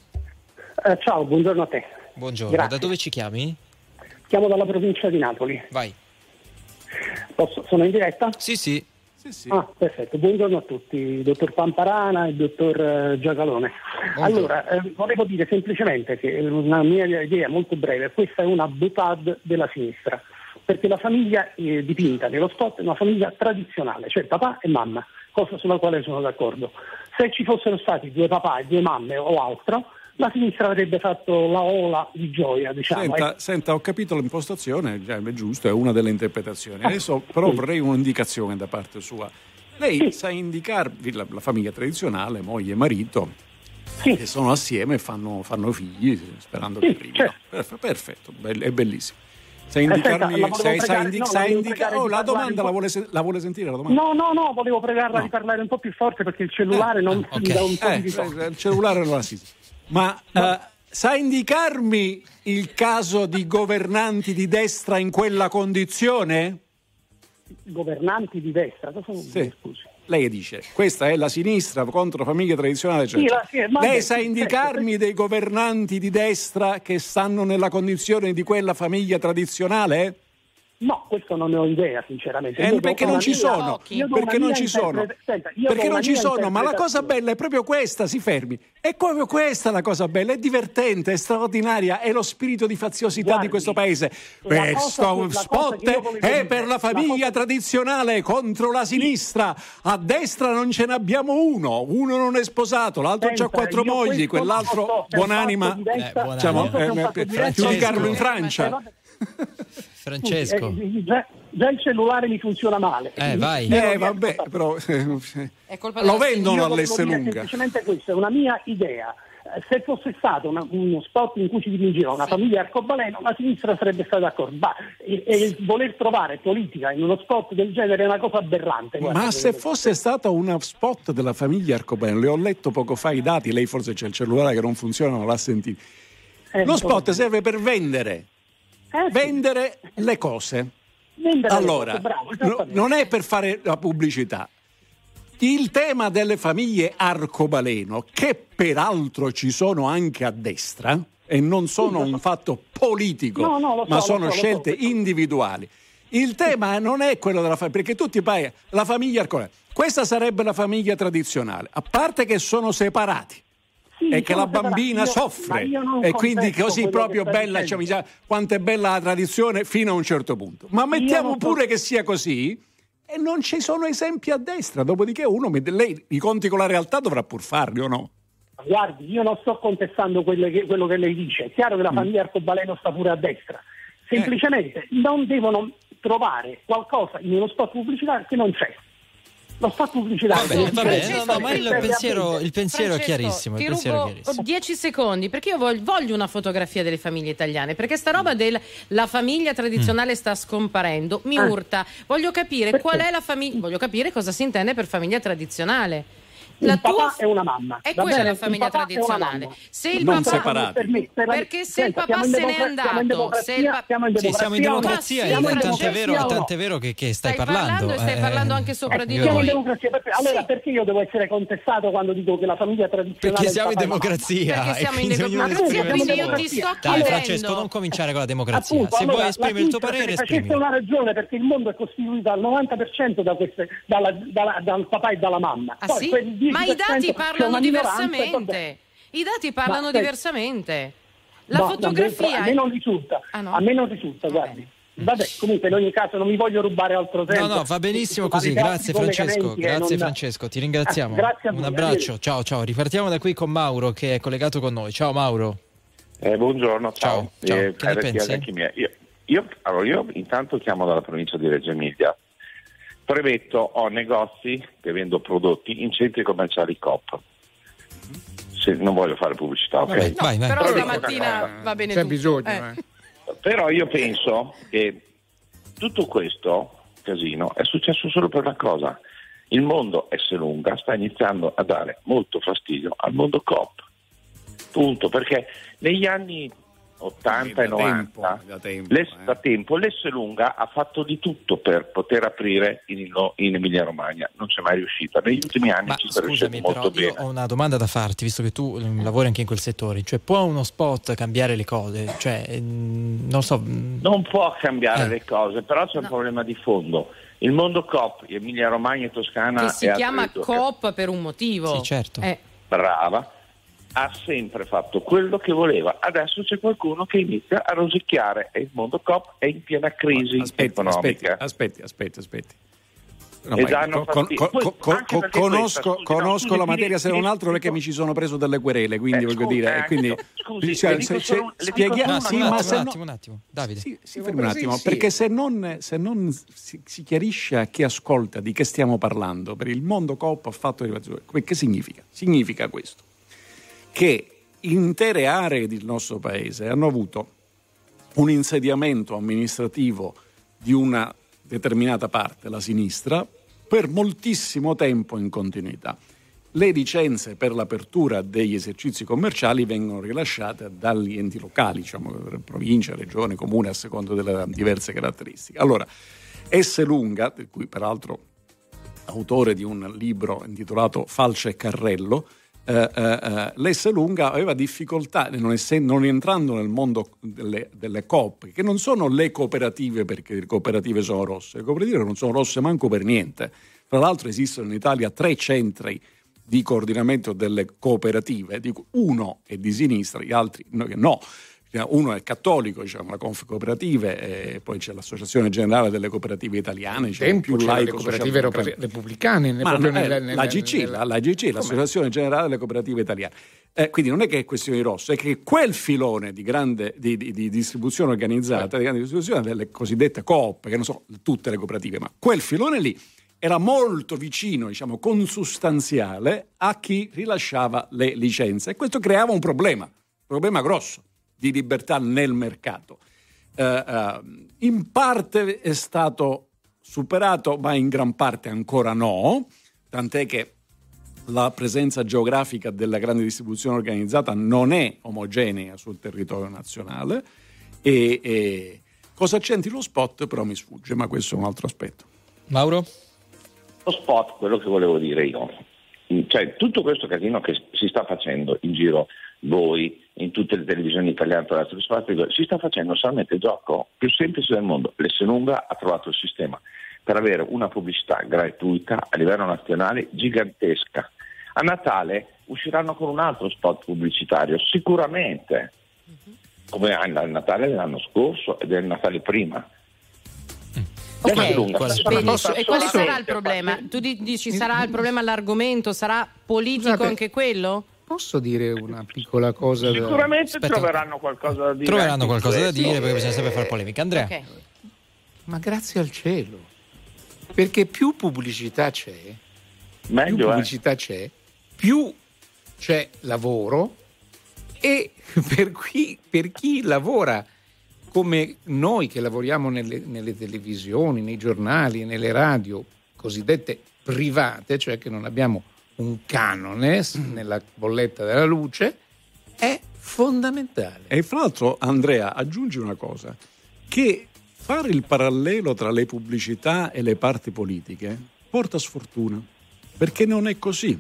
Eh, ciao, buongiorno a te. Buongiorno, Grazie. da dove ci chiami? Chiamo dalla provincia di Napoli. Vai. Posso- sono in diretta? Sì, sì. Sì, sì. Ah, perfetto. Buongiorno a tutti, dottor Pamparana e dottor eh, Giacalone. Allora, eh, volevo dire semplicemente che una mia idea molto breve, questa è una boutade della sinistra, perché la famiglia eh, dipinta nello spot è una famiglia tradizionale, cioè papà e mamma, cosa sulla quale sono d'accordo. Se ci fossero stati due papà e due mamme o altro, la sinistra avrebbe fatto la ola di gioia, diciamo. Senta, ecco. senta, ho capito l'impostazione, è giusto, è una delle interpretazioni. Adesso però sì. vorrei un'indicazione da parte sua. Lei sa indicarvi la, la famiglia tradizionale, moglie e marito, Sì. che sono assieme e fanno, fanno figli, sperando Sì, che arrivino. certo. Perf- perfetto, è bellissimo. Sa Aspetta, indicarmi, la volevo sa, sa pregare- indi- no, sa la volevo indica- oh, la domanda la vuole, se- la vuole sentire la domanda? No, no, no, volevo pregarla No. di parlare un po' più forte perché il cellulare non ok. si dà un po' Eh, di tono. il cellulare non la si. Ma eh, sa indicarmi il caso di governanti di destra in quella condizione? Governanti di destra, cosa vuol dire, Sì. scusi? Lei dice, questa è la sinistra contro famiglie tradizionali. Sì, eccetera. la- sì, Lei sa sì, indicarmi dei governanti di destra che stanno nella condizione di quella famiglia tradizionale? No, questo non ne ho idea, sinceramente. Eh, perché non ci mia- sono, perché non ci sono, interpreta- senta, perché non ci sono, ma la cosa bella è proprio questa, si fermi. È proprio questa la cosa bella, è divertente, è straordinaria, è lo spirito di faziosità di questo paese. la Questo la spot è dire, per la la famiglia tradizionale contro la sinistra. A destra non ce n'abbiamo uno, uno non è sposato, l'altro ha quattro mogli, quell'altro buonanima, eh, diciamo, eh, di Carlo in Eh, Francia. *laughs* Francesco. Scusi, eh, già, già il cellulare mi funziona male. Eh, vai. Io non Eh, vabbè, però È colpa lo vendono dire lunga. Semplicemente questo, è una mia idea. Eh, Se fosse stato una- uno spot in cui si dipingeva una famiglia arcobaleno, la sinistra sarebbe stata d'accordo. Ma e, e il voler trovare politica in uno spot del genere è una cosa aberrante. Ma se fosse stato uno spot della famiglia Arcobaleno, le ho letto poco fa i dati, lei forse c'è il cellulare che non funziona, non l'ha sentito. Eh, Lo spot po' serve per vendere, Eh, sì. vendere le cose. Vendere le Allora, cose, bravo, non è per fare la pubblicità. Il tema delle famiglie arcobaleno, che peraltro ci sono anche a destra, e non sono un fatto politico, No, no, so, ma sono so, lo so. scelte individuali. Il tema non è quello della famiglia, perché tutti poi la famiglia arcobaleno. Questa sarebbe la famiglia tradizionale, a parte che sono separati. Sì, e che la bambina. Io- soffre e quindi così proprio bella cioè, dicendo. sa quanto è bella la tradizione fino a un certo punto ma mettiamo non so- pure che sia così e non ci sono esempi a destra dopodiché uno lei i conti con la realtà dovrà pur farli o no? Guardi, io non sto contestando che- quello che lei dice. È chiaro che Mm. la famiglia arcobaleno sta pure a destra. Semplicemente Eh. non devono trovare qualcosa in uno spot pubblicitario che non c'è. Lo spot pubblicitario. Va bene, va bene, Francesco, no, no, ma il pensiero, il pensiero è chiarissimo. Il Ti pensiero è rubo chiarissimo. 10 secondi perché io voglio, voglio una fotografia delle famiglie italiane perché sta roba del la famiglia tradizionale sta scomparendo mi Ah. urta. Voglio capire Perché? qual è la famiglia, voglio capire cosa si intende per famiglia tradizionale. La un papà tua e una mamma. È va quella bene? la famiglia papà e tradizionale. Se il Non papà separati. Per Perché se il Senta, papà siamo in se n'è democrazia- siamo in andato, se il democrazia, pa- siamo in Sì, siamo in democrazia, Ma e sì, tant'è vero, tant'è vero che, che stai, Stai parlando e stai eh, parlando anche sopra di Siamo in noi. democrazia. Allora, Sì. perché io devo essere contestato quando dico che la famiglia tradizionale Perché è siamo in il papà e democrazia. Perché e siamo in democrazia, il quindi io ti sto Dai, chiedendo. Francesco, non cominciare con la democrazia. Se vuoi esprimere il tuo parere, esprimilo. una ragione perché il mondo è costituito al 90% da queste, dalla- dalla- dal papà e dalla mamma. Poi sì? quel 10% Ma i dati parlano diversamente. I dati parlano Ma diversamente. La No, fotografia. A me non risulta. Ah, no? A me non risulta, guardi. Vabbè, comunque in ogni caso non mi voglio rubare altro tempo. No, no, va benissimo così. Grazie Francesco. Grazie non- Francesco, ti ringraziamo. Ah, grazie a Un voi, abbraccio. arrivederci. Ciao, ciao. Ripartiamo da qui con Mauro che è collegato con noi. Ciao Mauro. Eh, buongiorno, ciao. Ciao, ciao. Eh, Che ne pensi? Io, io- allora, io intanto chiamo dalla provincia di Reggio Emilia. Premetto, ho negozi che vendo prodotti in centri commerciali Coop. Se, non voglio fare pubblicità, ok? Vabbè, vai, vai. Però Però stamattina va bene C'è tutto. bisogno, Eh. eh. Però io penso che tutto questo casino è successo solo per una cosa. Il mondo S lunga sta iniziando a dare molto fastidio al mondo Coop. Punto, perché negli anni 80 e Da 90 tempo, da tempo, l'Es- eh. tempo ha fatto di tutto per poter aprire in, in Emilia Romagna, non c'è mai riuscita. Negli ultimi anni Ma ci sta riuscendo però molto io bene. ho una domanda da farti, visto che tu mm, lavori anche in quel settore. Cioè, può uno spot cambiare le cose? Cioè, mm, non so. mm, Non può cambiare Eh. le cose, però c'è un problema di fondo. Il mondo Coop, Emilia Romagna e Toscana Che si chiama due- Coop per un motivo. Sì, certo. Eh, brava, ha sempre fatto quello che voleva. Adesso c'è qualcuno che inizia a rosicchiare e il mondo Coop è in piena crisi Aspetti, economica. aspetti, aspetti, aspetti, aspetti. No, E co- con- fastidio. co- Poi, co- anche co- perché conosco, questa, no, conosco scusi, la materia se non altro perché mi ci sono preso delle querele, quindi Eh, voglio dire, eh, quindi, scusi, cioè, se- spieghiamo- sì, ma se un no- attimo, un attimo. Davide. Sì, Ma fermi un attimo, sì. perché se non, se non si, si chiarisce a chi ascolta di che stiamo parlando, per il mondo Coop ha fatto che significa? Significa questo, che intere aree del nostro paese hanno avuto un insediamento amministrativo di una determinata parte, la sinistra, per moltissimo tempo in continuità. Le licenze per l'apertura degli esercizi commerciali vengono rilasciate dagli enti locali, diciamo, provincia, regione, comune, a seconda delle diverse caratteristiche. Allora, S. Lunga, di cui peraltro autore di un libro intitolato Falce e Carrello, eh, eh, eh, l'S lunga aveva difficoltà, non, essendo, non entrando nel mondo delle, delle coop, che non sono le cooperative perché le cooperative sono rosse, le cooperative non sono rosse manco per niente. Tra l'altro esistono in Italia tre centri di coordinamento delle cooperative, uno è di sinistra, gli altri no. Uno è cattolico, diciamo, la Conf Cooperative, e poi c'è l'Associazione Generale delle Cooperative Italiane, c'è Tempo più laico, le cooperative repubblicane, Ma proprio nella, nella, l'AGC, nella... l'AGC l'Associazione Generale delle Cooperative Italiane. Eh, quindi non è che è questione di rosso, è che quel filone di grande di, di, di distribuzione organizzata, di grande distribuzione delle cosiddette coop, che non sono tutte le cooperative, ma quel filone lì era molto vicino, diciamo, consustanziale a chi rilasciava le licenze e questo creava un problema, un problema grosso di libertà nel mercato. Uh, uh, in parte è stato superato, ma in gran parte ancora no, tant'è che la presenza geografica della grande distribuzione organizzata non è omogenea sul territorio nazionale e, e cosa c'entri lo spot però mi sfugge, ma questo è un altro aspetto. Mauro? Lo spot, quello che volevo dire io, cioè tutto questo casino che si sta facendo in giro voi, in tutte le televisioni italiane, si sta facendo solamente il gioco più semplice del mondo. L'Esselunga ha trovato il sistema per avere una pubblicità gratuita a livello nazionale gigantesca. A Natale usciranno con un altro spot pubblicitario, sicuramente, come a Natale dell'anno scorso e del Natale prima. Ok, Benissimo. E quale sarà il problema? Tu dici sarà il problema l'argomento? Sarà politico Scusate, anche quello? Posso dire una piccola cosa? Sicuramente da... troveranno qualcosa da dire. Troveranno qualcosa da dire perché bisogna sempre fare polemica. Andrea. Okay. Ma grazie al cielo. Perché più pubblicità c'è, Meglio, più pubblicità eh. c'è, più c'è lavoro e *laughs* per chi, per chi lavora come noi che lavoriamo nelle, nelle televisioni, nei giornali, nelle radio cosiddette private, cioè che non abbiamo un canone nella bolletta della luce, è fondamentale. E fra l'altro, Andrea, aggiungi una cosa, che fare il parallelo tra le pubblicità e le parti politiche porta sfortuna, perché non è così.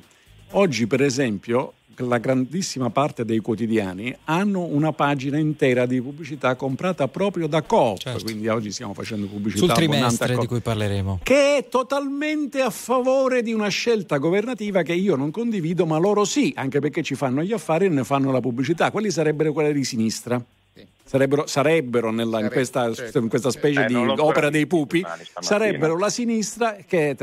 Oggi, per esempio, la grandissima parte dei quotidiani hanno una pagina intera di pubblicità comprata proprio da Coop, certo. quindi oggi stiamo facendo pubblicità sul trimestre di cui parleremo. Che è totalmente a favore di una scelta governativa che io non condivido, ma loro sì, anche perché ci fanno gli affari e ne fanno la pubblicità. Quelli sarebbero quelli di sinistra. Sarebbero, sarebbero nella, in, questa, certo. in, questa, specie eh, di opera dei pupi, sarebbero la sinistra che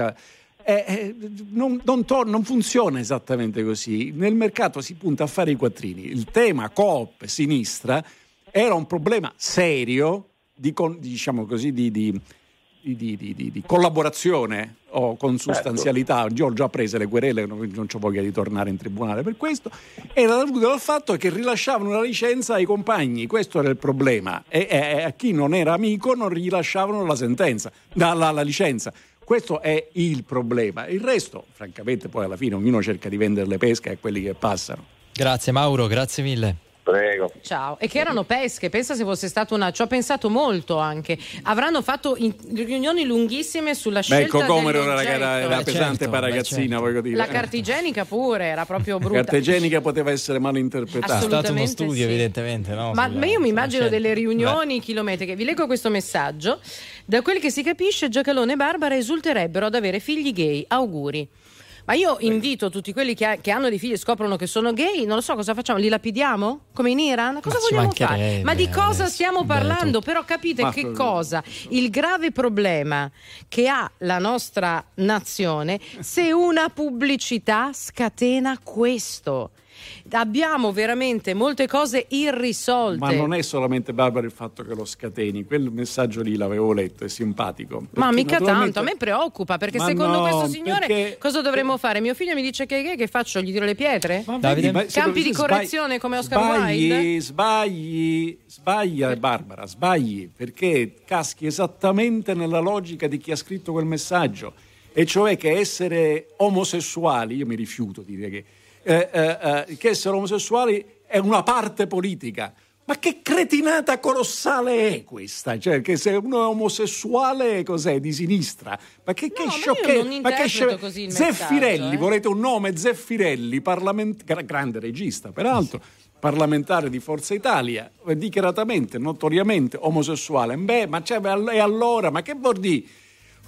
eh, eh, non, non, to- non, funziona esattamente così. Nel mercato si punta a fare i quattrini. Il tema coop sinistra era un problema serio di, con, diciamo così, di, di, di collaborazione o consustanzialità. Certo. Io ho già prese le querele, non, non ho voglia di tornare in tribunale per questo. Era dovuto dal fatto che rilasciavano la licenza ai compagni, questo era il problema. E, e a chi non era amico non rilasciavano la sentenza, la, la, la licenza. Questo è il problema. Il resto, francamente, poi alla fine ognuno cerca di vendere le pesche a quelli che passano. Grazie Mauro, grazie mille. Prego. Ciao. E che erano pesche, pensa se fosse stata una. Ci ho pensato molto anche. Avranno fatto in... riunioni lunghissime sulla scelta. Beh, il cocomero era, era, era pesante certo, per ragazzina, certo. voglio dire. La carta igienica pure era proprio brutta. La carta igienica poteva essere mal interpretata. È stato uno studio, sì. evidentemente. No? Ma, ma, io mi immagino delle riunioni Beh. chilometriche. Vi leggo questo messaggio. Da quel che si capisce, Giacalone e Barbara esulterebbero ad avere figli gay. Auguri. Ma io invito tutti quelli che, ha, che, hanno dei figli e scoprono che sono gay, non lo so cosa facciamo, li lapidiamo? Come in Iran? Cosa Ma vogliamo fare? Ma di cosa stiamo parlando? Beh, Però capite Ma che cosa? Il grave problema che ha la nostra nazione se una pubblicità scatena questo abbiamo veramente molte cose irrisolte. Ma non è solamente Barbara il fatto che lo scateni, quel messaggio lì l'avevo letto, è simpatico. Ma mica naturalmente... tanto, a me preoccupa perché Ma secondo no, questo signore perché... cosa dovremmo fare? Mio figlio mi dice che, che, che faccio? Gli tiro le pietre? Davide, vedi, Campi di correzione sbagli, come Oscar sbagli, Wilde? Sbagli, sbaglia Barbara, sbagli perché caschi esattamente nella logica di chi ha scritto quel messaggio e cioè che essere omosessuali, io mi rifiuto di dire che eh, eh, eh, che essere omosessuali è una parte politica. Ma che cretinata colossale è questa? Cioè, che se uno è omosessuale, cos'è? Di sinistra? Ma che, che No, io sciocchezza! Ma che così il Zeffirelli, eh. volete un nome? Zeffirelli, parlament- gra- grande regista, peraltro, parlamentare di Forza Italia, dichiaratamente, notoriamente omosessuale. Beh, ma c'è, e allora? Ma che vuol dire?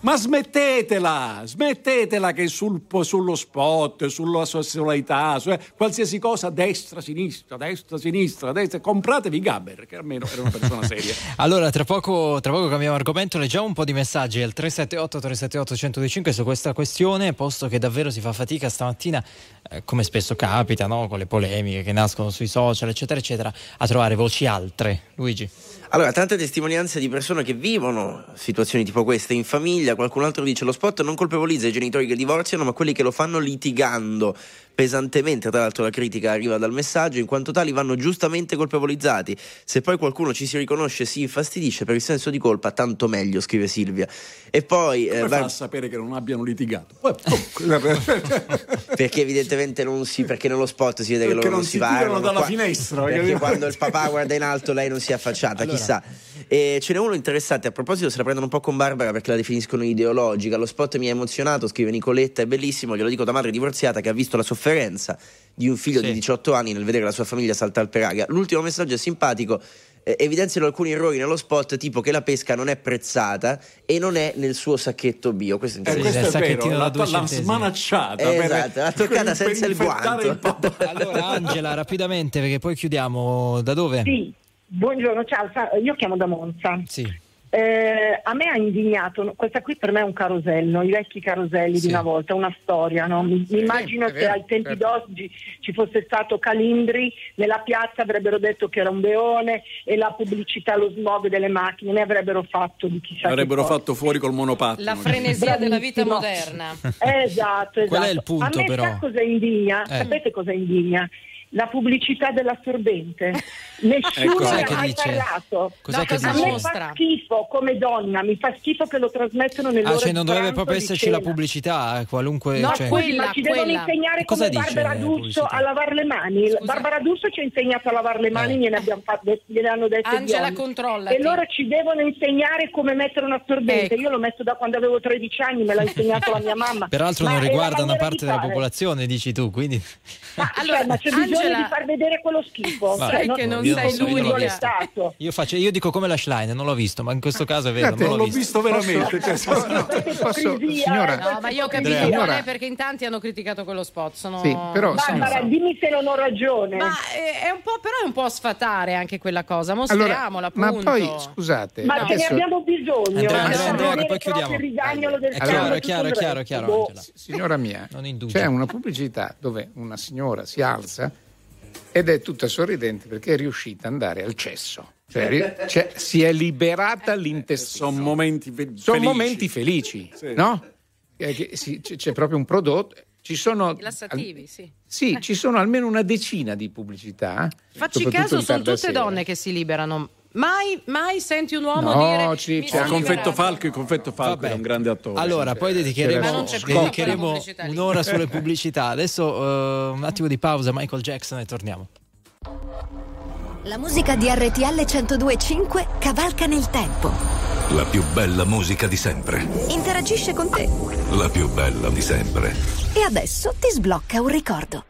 Ma smettetela, smettetela che sul, sullo spot, sulla sessualità, su, eh, qualsiasi cosa, destra, sinistra, destra, sinistra, destra, compratevi Gaber, che almeno era una persona *laughs* seria. Allora, tra poco, tra poco cambiamo argomento, leggiamo un po' di messaggi al 378 378 1025 su questa questione, posto che davvero si fa fatica stamattina, eh, come spesso capita, no? con le polemiche che nascono sui social, eccetera, eccetera, a trovare voci altre. Luigi. Allora, tante testimonianze di persone che vivono situazioni tipo queste in famiglia. Qualcun altro dice: Lo spot non colpevolizza i genitori che divorziano, ma quelli che lo fanno litigando pesantemente. Tra l'altro, la critica arriva dal messaggio, in quanto tali vanno giustamente colpevolizzati. Se poi qualcuno ci si riconosce e si infastidisce per il senso di colpa, tanto meglio, scrive Silvia. E poi. Come eh, fa va- a sapere che non abbiano litigato? *laughs* Perché evidentemente non si perché nello spot si vede che Perché loro non si si tirano parlano dalla qua- finestra, perché quando il papà guarda in alto lei non si è affacciata Allora. chissà e ce n'è uno interessante a proposito se la prendono un po' con Barbara perché la definiscono ideologica lo spot mi ha emozionato scrive Nicoletta è bellissimo glielo dico da madre divorziata che ha visto la sofferenza di un figlio di 18 anni nel vedere la sua famiglia saltare per aria l'ultimo messaggio è simpatico eh, evidenziano alcuni errori nello spot tipo che la pesca non è prezzata e non è nel suo sacchetto bio questo è Eh, interessante questo è vero, l'ha centesimi. smanacciata. per- Esatto, l'ha toccata per senza il guanto. papà. Allora, Angela, rapidamente, perché poi chiudiamo. Da dove? Sì, buongiorno, ciao, io chiamo da Monza. Sì. Eh, a me ha indignato, questa qui per me è un carosello, i vecchi caroselli Sì. di una volta, una storia. No? Mi, mi immagino vero, ai tempi certo. d'oggi ci fosse stato Calindri, nella piazza avrebbero detto che era un beone e la pubblicità, lo smog delle macchine ne avrebbero fatto di chissà che Avrebbero fatto fuori col monopattino. La frenesia della vita moderna. Esatto, esatto. Qual è il punto, A me però? sa cosa indigna? Eh. Sapete cosa indigna? La pubblicità dell'assorbente. Nessuno Ecco. ne Cos'è ha mai dice? parlato. Cos'è No, che A me fa schifo come donna, mi fa schifo che lo trasmettono nell'ora Ah, cioè non dovrebbe proprio esserci la pubblicità, eh, qualunque... No, cioè- Quella, ma ci devono quella. insegnare Cosa come dice Barbara D'Urso a lavare le mani. Scusa. Barbara D'Urso ci ha insegnato a lavare le mani, Eh. gliene, abbiamo fatto, gliene hanno detto Angela, biondi. controllati. E loro ci devono insegnare come mettere un assorbente. Ecco. Io l'ho messo da quando avevo 13 anni, me l'ha insegnato la mia mamma. Peraltro Ma non riguarda una parte della popolazione, dici tu, quindi... Ma, Allora, cioè, ma c'è bisogno Angela- di far vedere quello schifo. Cioè, Sai che non io sei non io l'ho l'unica. Io, faccio, io dico come la Schlein, non l'ho visto, ma in questo caso è vero, Guardate, non l'ho l'ho visto. visto veramente. cioè, Posso- no. posso- signora, eh, No, ma io ho capito Andrea. qual è Signora- perché in tanti hanno criticato quello spot. Sono... Sì, però, Barbara, signora- dimmi se non ho ragione. Ma è, è un po', però è un po' sfatare anche quella cosa. Mostriamola, Allora, ma poi scusate, Ma ce ne abbiamo bisogno. Andrea, Andrea, Andrea, che poi chiudiamo. il rigagnolo del È chiaro, è chiaro, è chiaro, chiaro, signora mia, c'è una pubblicità dove una signora si alza ed è tutta sorridente perché è riuscita ad andare al cesso. Cioè, cioè, si è liberata l'intestino. Sono momenti fe- Sono felici. momenti felici, Sì. no? Eh, c'è, proprio un prodotto. Ci sono, Lassativi, sì. sì, ci sono almeno una decina di pubblicità. Facci soprattutto caso, sono tutte sera. donne che si liberano. Mai, mai senti un uomo No, dire ci- c'è sono Il confetto. Falco, il confetto Falco Vabbè. è un grande attore. Allora, poi Ma dedicheremo, dedicheremo un'ora sulle *laughs* pubblicità. Adesso eh, un attimo di pausa, Michael Jackson e torniamo. La musica di RTL 1025 cavalca nel tempo. La più bella musica di sempre. Interagisce con te. La più bella di sempre. E adesso ti sblocca un ricordo.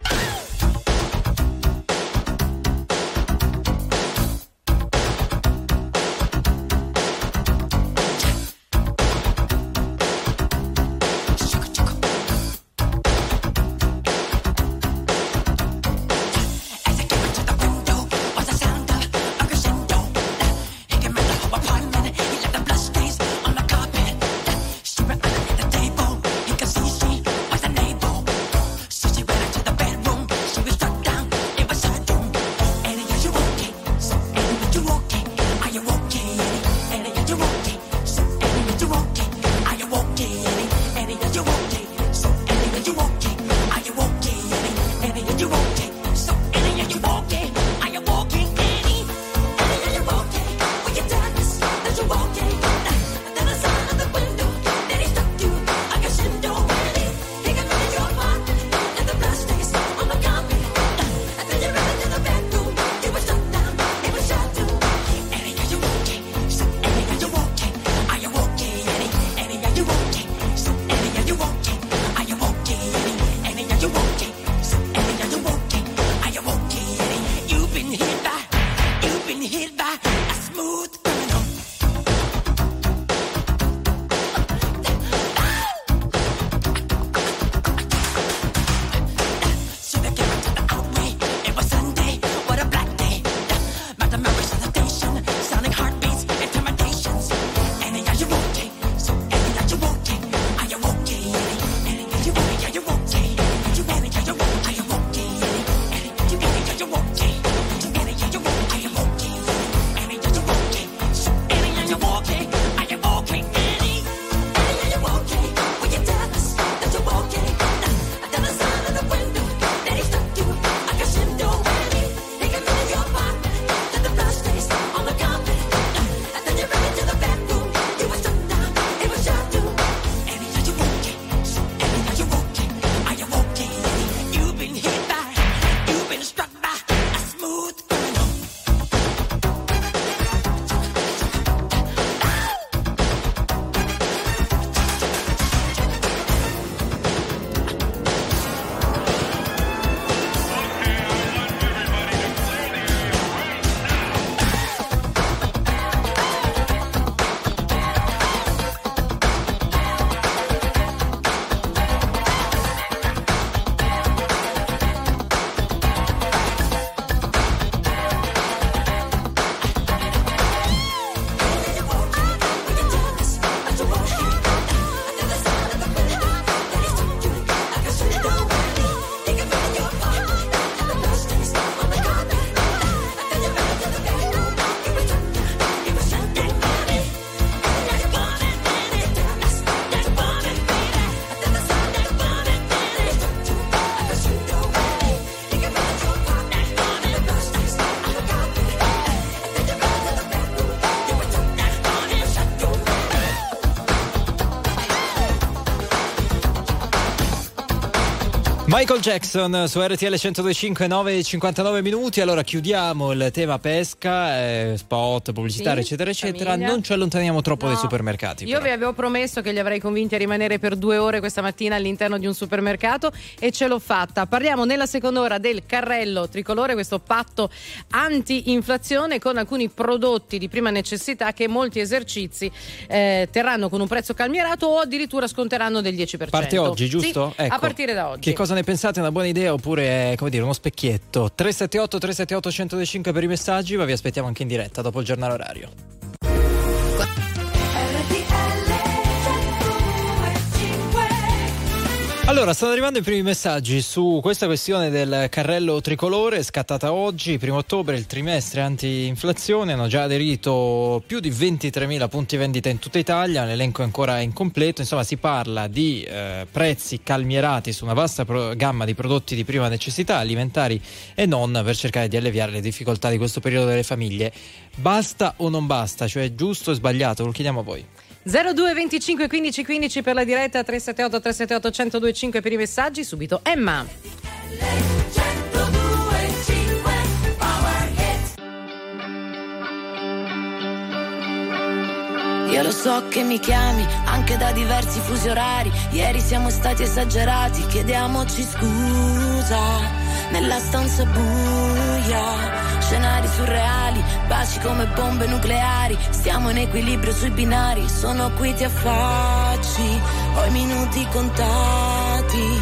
Michael Jackson su RTL 102.5 9 e 59 minuti allora chiudiamo il tema pesca eh, spot pubblicitario Sì, eccetera eccetera famiglia. non ci allontaniamo troppo dai No. supermercati Io vi avevo promesso che li avrei convinti a rimanere per due ore questa mattina all'interno di un supermercato e ce l'ho fatta. Parliamo nella seconda ora del carrello tricolore, questo patto anti-inflazione con alcuni prodotti di prima necessità che molti esercizi eh, terranno con un prezzo calmierato o addirittura sconteranno del 10%. Parte oggi, giusto? Sì, Ecco. a partire da oggi. Che cosa ne pensate? È una buona idea oppure è come dire uno specchietto? 378 378 1025 per i messaggi, ma vi aspettiamo anche in diretta dopo il giornale orario. Allora, stanno arrivando i primi messaggi su questa questione del carrello tricolore, scattata oggi, primo ottobre, il trimestre anti-inflazione. Hanno già aderito più di 23.000 punti vendita in tutta Italia, l'elenco è ancora incompleto. Insomma, si parla di eh, prezzi calmierati su una vasta pro- gamma di prodotti di prima necessità, alimentari e non, per cercare di alleviare le difficoltà di questo periodo delle famiglie. Basta o non basta? Cioè, giusto o sbagliato? Lo chiediamo a voi. 02 25 15 15 per la diretta 378 378 1025 per i messaggi. Subito Emma Io lo so che mi chiami anche da diversi fusi orari. Ieri siamo stati esagerati, chiediamoci scusa. Nella stanza buia, scenari surreali, baci come bombe nucleari. Stiamo in equilibrio sui binari, sono qui ti affacci. Ho i minuti contati.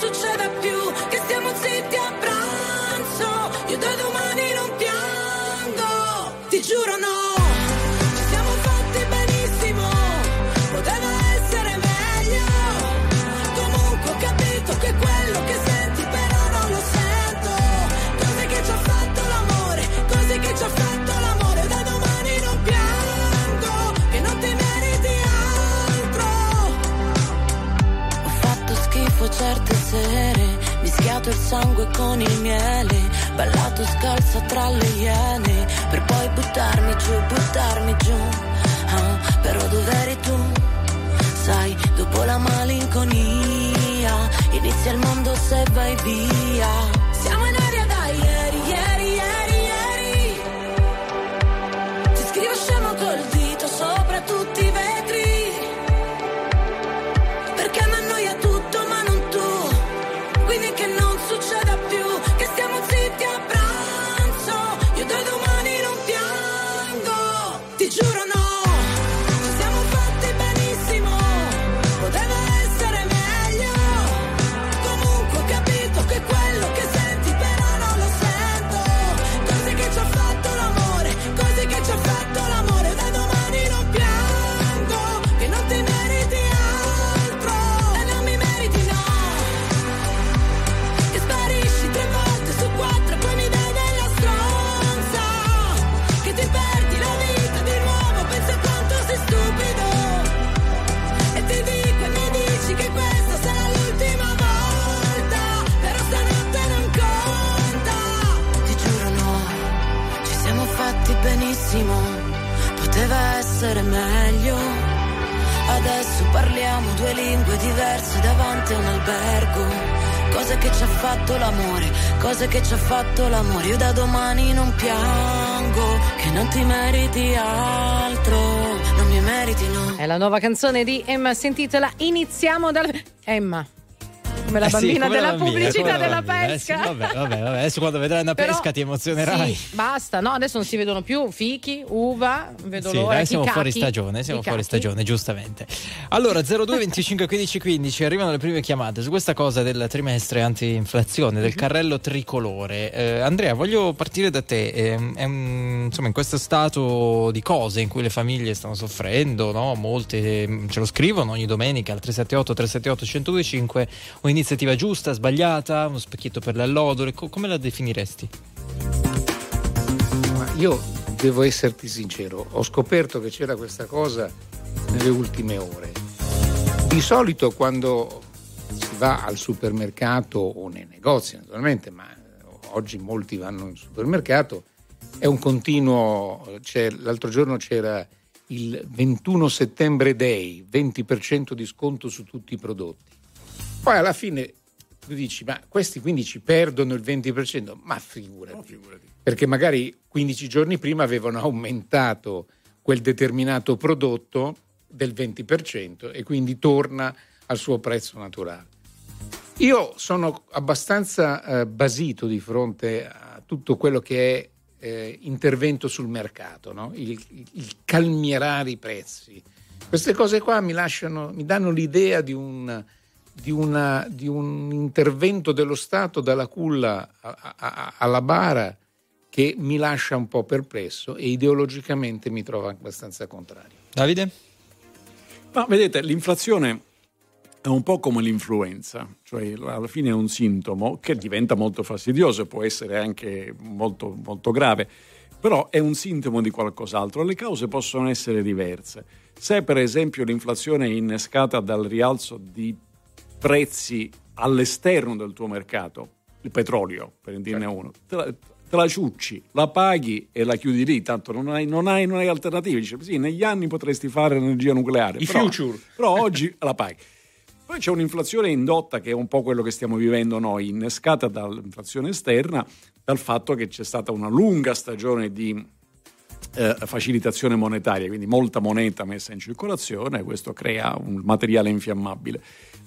Succeda più Che stiamo zitti a pranzo. Io da domani non piango Ti giuro no. Ci siamo fatti benissimo Poteva essere meglio. Comunque ho capito che quello che senti però non lo sento. Cose che ci ha fatto l'amore Cose che ci ha fatto l'amore Da domani non piango Che non ti meriti altro. Ho fatto schifo certe sere, mischiato il sangue con il miele, ballato scalza tra le iene, per poi buttarmi giù, buttarmi giù. Ah, però dov'eri tu? Sai, dopo la malinconia, inizia il mondo se vai via. Siamo in canzone di Emma, sentitela Iniziamo dal... Emma. Come la Eh sì, bambina come la della bambina, pubblicità come la della bambina. Eh sì, pesca. vabbè, vabbè, vabbè. Adesso quando vedrai una Però- pesca ti emozionerai. Sì, basta, no, adesso non si vedono più fichi, uva, vedo Sì, l'ora. siamo fuori stagione, siamo fuori stagione, giustamente. Allora, 02 25 15 15 arrivano le prime chiamate su questa cosa del trimestre anti-inflazione, Mhm. del carrello tricolore. Eh, Andrea, voglio partire da te. Eh, è un- insomma, in questo stato di cose in cui le famiglie stanno soffrendo, no? molte mm, ce lo scrivono ogni domenica al 378 378 1025, un'iniziativa giusta, sbagliata, uno specchietto per le allodole, co- come la definiresti? Ma io devo esserti sincero, ho scoperto che c'era questa cosa nelle ultime ore. Di solito quando si va al supermercato o nei negozi, naturalmente, ma oggi molti vanno in supermercato, è un continuo, c'è- l'altro giorno c'era il 21 settembre day, 20% di sconto su tutti i prodotti. Poi alla fine tu dici, ma questi quindi ci perdono il 20%? Ma figurati. Perché magari 15 giorni prima avevano aumentato quel determinato prodotto del 20% e quindi torna al suo prezzo naturale. Io sono abbastanza eh, basito di fronte a tutto quello che è eh, intervento sul mercato, no? il- il calmierare i prezzi. Queste cose qua mi, lasciano, mi danno l'idea di un, di, una- di un intervento dello Stato dalla culla a- a- a- alla bara che mi lascia un po' perplesso e ideologicamente mi trova abbastanza contrario. Davide? Ma vedete, l'inflazione è un po' come l'influenza, cioè alla fine è un sintomo che diventa molto fastidioso e può essere anche molto, molto grave, però è un sintomo di qualcos'altro. Le cause possono essere diverse. Se per esempio l'inflazione è innescata dal rialzo di prezzi all'esterno del tuo mercato, il petrolio per dirne uno, te la, te la ciucci, la paghi e la chiudi lì, tanto non hai, non hai, non hai alternative. Dice, sì, negli anni potresti fare l'energia nucleare, I però, future. però oggi la paghi. Poi c'è un'inflazione indotta che è un po' quello che stiamo vivendo noi, innescata dall'inflazione esterna, dal fatto che c'è stata una lunga stagione di eh, facilitazione monetaria, quindi molta moneta messa in circolazione, questo crea un materiale infiammabile.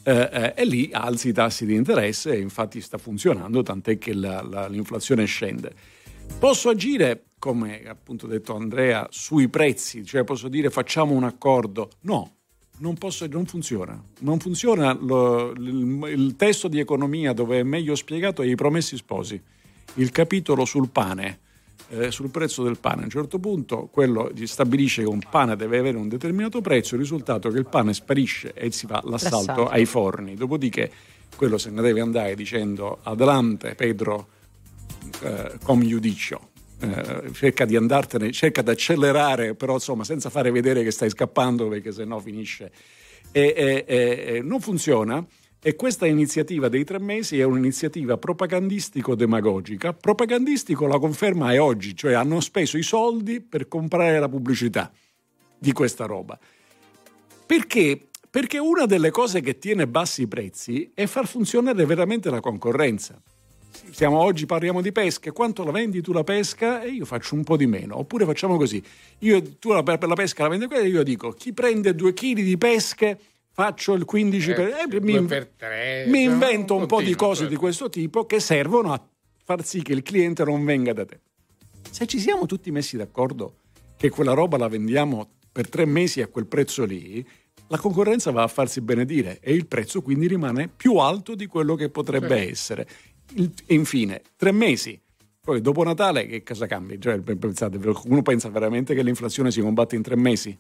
Eh, eh, e lì alzi i tassi di interesse e infatti sta funzionando, tant'è che la- la- l'inflazione scende. Posso agire, come appunto detto Andrea, sui prezzi, cioè posso dire facciamo un accordo? No, non, posso, non funziona. Non funziona lo- il, il testo di economia dove è meglio spiegato è i promessi sposi, il capitolo sul pane. Eh, sul prezzo del pane. A un certo punto quello stabilisce che un pane deve avere un determinato prezzo, il risultato è che il pane sparisce e si fa l'assalto L'assalto. ai forni. Dopodiché quello se ne deve andare dicendo adelante Pedro eh, com giudicio. Eh, cerca di andartene, cerca di accelerare, però insomma senza fare vedere che stai scappando perché sennò finisce. E- e- e non funziona. E questa iniziativa dei tre mesi è un'iniziativa propagandistico-demagogica. Propagandistico la conferma è oggi, cioè hanno speso i soldi per comprare la pubblicità di questa roba. Perché? Perché una delle cose che tiene bassi i prezzi è far funzionare veramente la concorrenza. Siamo oggi parliamo di pesca, quanto la vendi tu la pesca e io faccio un po' di meno. Oppure facciamo così, io, tu la, per la pesca la vendi quella e io dico chi prende due chili di pesche faccio il 15 per, Eh, eh, mi, per tre, mi invento un po' di continua, cose certo. di questo tipo che servono a far sì che il cliente non venga da te. Se ci siamo tutti messi d'accordo che quella roba la vendiamo per tre mesi a quel prezzo lì, la concorrenza va a farsi benedire e il prezzo quindi rimane più alto di quello che potrebbe Certo. essere. Il- infine, tre mesi. Poi dopo Natale che cosa cambia? Cioè, pensate, uno pensa veramente che l'inflazione si combatte in tre mesi?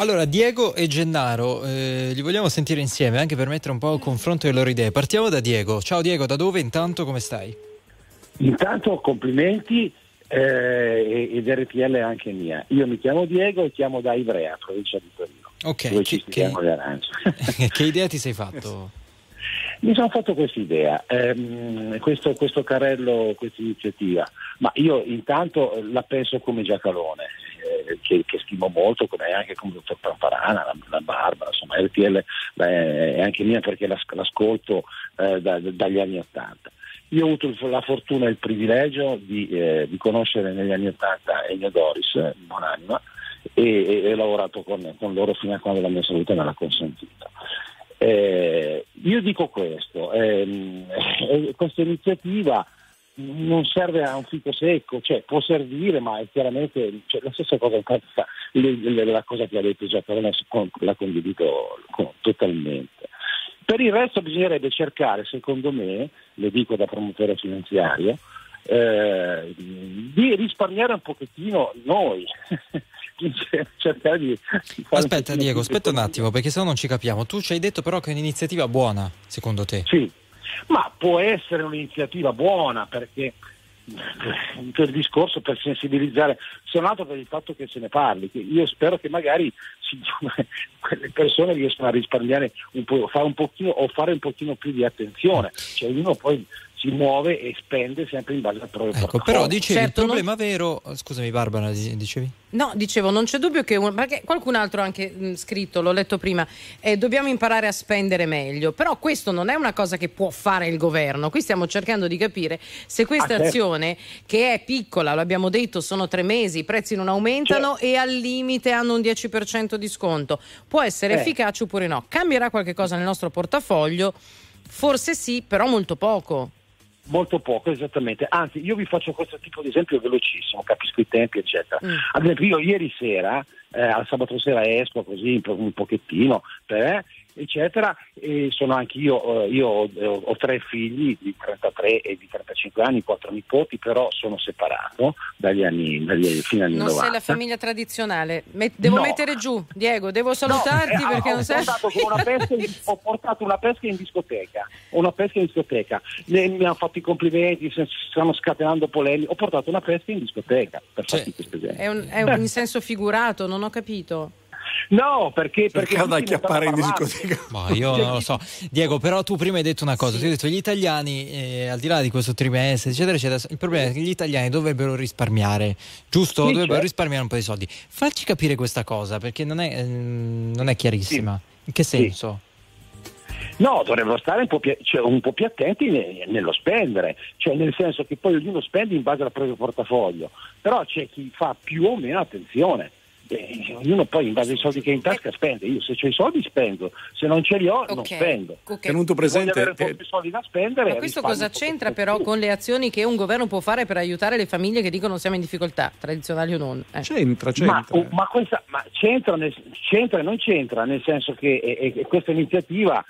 Allora, Diego e Gennaro, eh, li vogliamo sentire insieme anche per mettere un po' a confronto le loro idee. Partiamo da Diego. Ciao Diego, da dove intanto come stai? Intanto complimenti eh, ed RTL è anche mia. Io mi chiamo Diego e chiamo da Ivrea, provincia di Torino, Ok, dove che, ci che- le arance. *laughs* che idea ti sei *laughs* fatto? Mi sono fatto questa idea, ehm, questo, questo carrello, questa iniziativa, ma io intanto la penso come Giacalone. eh, che, che stimo molto, come anche come dottor Pamparana, la, la Barbara, insomma RTL beh, è anche mia perché l'as- l'ascolto eh, da- dagli anni Ottanta. Io ho avuto la fortuna e il privilegio di, eh, di conoscere negli anni Ottanta Ennio Doris, eh, buonanima, e, e- ho lavorato con, con loro fino a quando la mia salute me l'ha consentito. Eh, io dico questo, ehm, eh, questa iniziativa non serve a un fico secco, cioè può servire, ma è chiaramente cioè, la stessa cosa, la cosa che ha detto Giacalone con- la condivido con- totalmente. Per il resto bisognerebbe cercare, secondo me, lo dico da promotore finanziario, eh, di risparmiare un pochettino noi, *laughs* *laughs* cercare di, Aspetta Diego, aspetta un attimo perché sennò non ci capiamo. Tu ci hai detto però che è un'iniziativa buona, secondo te? Sì, ma può essere un'iniziativa buona perché per il discorso per sensibilizzare, se non altro per il fatto che se ne parli, che io spero che magari *laughs* quelle persone riescano a risparmiare un po', fare un pochino o fare un pochino più di attenzione, cioè ognuno poi si muove e spende sempre in base al proprio Ecco, portafoglio. però dicevi Certo, il problema vero, scusami Barbara, di- dicevi? No, dicevo, non c'è dubbio che un- perché qualcun altro ha anche mh, scritto, l'ho letto prima, eh, dobbiamo imparare a spendere meglio, però questo non è una cosa che può fare il governo, qui stiamo cercando di capire se questa Ah, certo. azione che è piccola, lo abbiamo detto, sono tre mesi, i prezzi non aumentano Certo. e al limite hanno un 10% di sconto, può essere Eh. efficace oppure no, cambierà qualche cosa nel nostro portafoglio? Forse sì, però molto poco. Molto poco, esattamente. Anzi, io vi faccio questo tipo di esempio velocissimo, capisco i tempi, eccetera. Mm. Ad esempio, io ieri sera, eh, al sabato sera esco così un, po- un pochettino, per- eccetera, e sono anche io, eh, io ho, ho tre figli di 33 e di 35 anni, quattro nipoti, però sono separato dagli anni, dagli fino agli anni Non 90. sei la famiglia tradizionale. Me- devo No. mettere giù, Diego, devo salutarti *laughs* No, eh, perché ho, non sei... portato con una pesca in- ho portato una pesca in discoteca, una pesca in discoteca. Ne- mi hanno fatto i complimenti, stanno scatenando polemiche. Ho portato una pesca in discoteca per farti questo esempio. È, un, è un- in senso figurato, non ho capito. No, perché perché stanno acchiappare in discoteca. *laughs* Ma io non lo so. Diego, però tu prima hai detto una cosa, tu hai detto gli italiani, eh, al di là di questo trimestre, eccetera, eccetera, il problema è che gli italiani dovrebbero risparmiare, giusto? Sì, dovrebbero certo. risparmiare un po' di soldi. Facci capire questa cosa, perché non è, ehm, non è chiarissima. In che senso? No, dovrebbero stare un po' più, cioè, un po' più attenti ne- nello spendere, cioè nel senso che poi ognuno spende in base al proprio portafoglio, però c'è chi fa più o meno attenzione. Eh, ognuno poi in base ai soldi che ha in tasca spende. Io se ho i soldi spendo, se non ce li ho non Ok, spendo. ok. Tenuto presente avere più soldi da spendere. Ma questo cosa c'entra però più. con le azioni che un governo può fare per aiutare le famiglie che dicono siamo in difficoltà, tradizionali o non? Eh. C'entra, Ma, c'entra. ma questa, ma c'entra, nel- c'entra e non c'entra, nel senso che eh, eh, questa iniziativa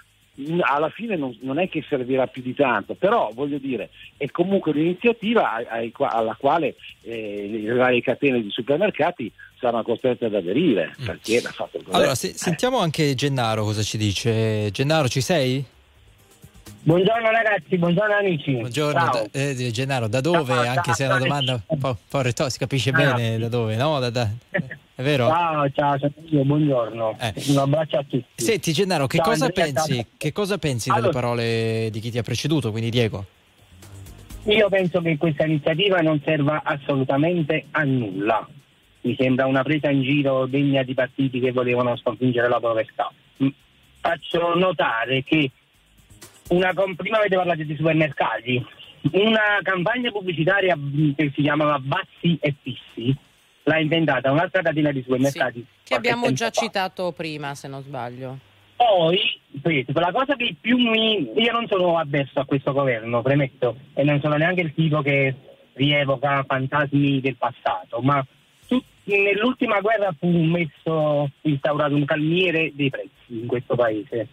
alla fine non, non è che servirà più di tanto, però voglio dire, è comunque un'iniziativa ai- ai qua- alla quale eh, le varie catene di supermercati saranno costrette ad aderire, perché l'ha fatto il governo. Allora, se- sentiamo anche Gennaro cosa ci dice. Gennaro, ci sei? Buongiorno ragazzi, buongiorno amici. Buongiorno, da- eh, Gennaro, da dove? Ciao, anche ciao, se è una domanda un po', un po' retorica, si capisce Ah, bene sì. da dove, no? Da- da- *laughs* è vero? Ciao, ciao, sono io, buongiorno. Un abbraccio a tutti. Senti Gennaro, che Ciao, cosa Andrea, pensi? Che cosa pensi delle Allora- parole di chi ti ha preceduto, quindi Diego? Io penso che questa iniziativa non serva assolutamente a nulla. Mi sembra una presa in giro degna di partiti che volevano sconfiggere la povertà. Faccio notare che una prima avete parlato di supermercati, una campagna pubblicitaria che si chiamava Bassi e Fissi l'ha inventata un'altra catena di supermercati. Che qualche abbiamo già fa. citato prima, se non sbaglio. Poi, la cosa che più mi... Io non sono avverso a questo governo, premetto, e non sono neanche il tipo che rievoca fantasmi del passato, ma tu- nell'ultima guerra fu messo, instaurato un calmiere dei prezzi in questo paese.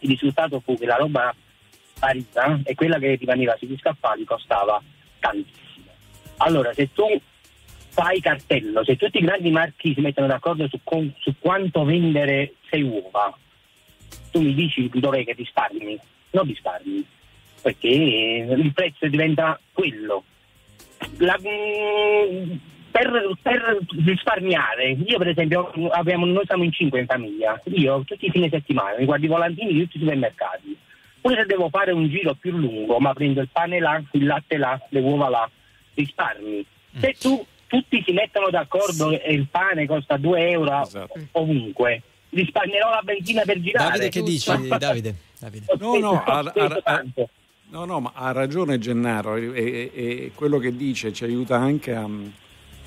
Il risultato fu che la roba sparita e quella che rimaneva sugli scaffali costava tantissimo. Allora, se tu fai cartello, se tutti i grandi marchi si mettono d'accordo su, con- su quanto vendere sei uova, tu mi dici dov'è che risparmi? Non risparmi, perché il prezzo diventa quello. La- mm, per, per risparmiare, io per esempio abbiamo, noi siamo in cinque in famiglia, io tutti i fine settimana mi guardo i volantini di tutti i supermercati, pure se devo fare un giro più lungo, ma prendo il pane là, il latte là, le uova là, risparmi. Se tu tutti si mettono d'accordo e il pane costa 2 euro Esatto. ovunque, risparmierò la benzina per girare. Davide, che dici? *laughs* Davide, Davide. No, no, no, no, ma ha ragione Gennaro e, e- e quello che dice ci aiuta anche a...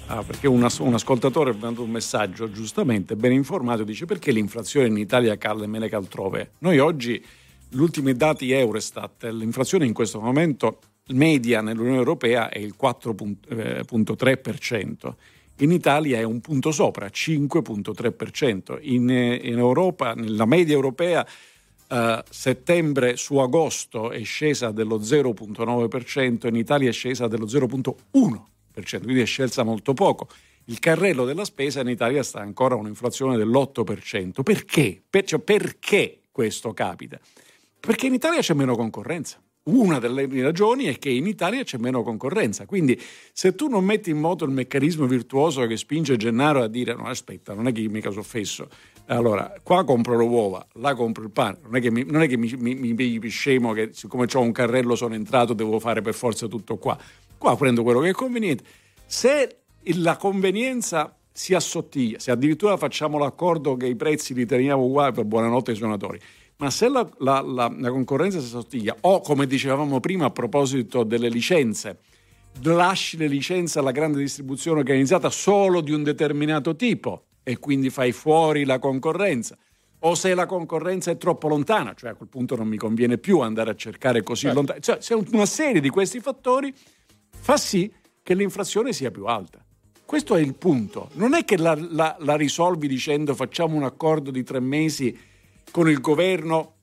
a- perché un, as- un ascoltatore ha mandato un messaggio giustamente ben informato dice perché l'inflazione in Italia cala e meno che altrove noi oggi gli ultimi dati Eurostat l'inflazione in questo momento media nell'Unione Europea è il 4,3% in Italia è un punto sopra 5,3% in, eh, in Europa nella media europea eh, settembre su agosto è scesa dello 0,9%, in Italia è scesa dello 0,1%, quindi è scesa molto poco. Il carrello della spesa in Italia sta ancora a un'inflazione dell'8%. Perché? Per- cioè, perché questo capita? Perché in Italia c'è meno concorrenza. Una delle ragioni è che in Italia c'è meno concorrenza, quindi se tu non metti in moto il meccanismo virtuoso che spinge Gennaro a dire no aspetta, non è che mica sono fesso, allora qua compro le uova, là compro il pane, non è che mi, non è che mi, mi, mi scemo che siccome ho un carrello sono entrato devo fare per forza tutto qua, qua prendo quello che è conveniente. Se la convenienza si assottiglia, se addirittura facciamo l'accordo che i prezzi li teniamo uguali per buonanotte ai suonatori, ma se la, la- la- la concorrenza si assottiglia, o come dicevamo prima a proposito delle licenze, lasci le licenze alla grande distribuzione organizzata solo di un determinato tipo e quindi fai fuori la concorrenza. O se la concorrenza è troppo lontana, cioè a quel punto non mi conviene più andare a cercare così lontano. Cioè, se una serie di questi fattori fa sì che l'inflazione sia più alta. Questo è il punto. Non è che la, la- la risolvi dicendo facciamo un accordo di tre mesi con il governo,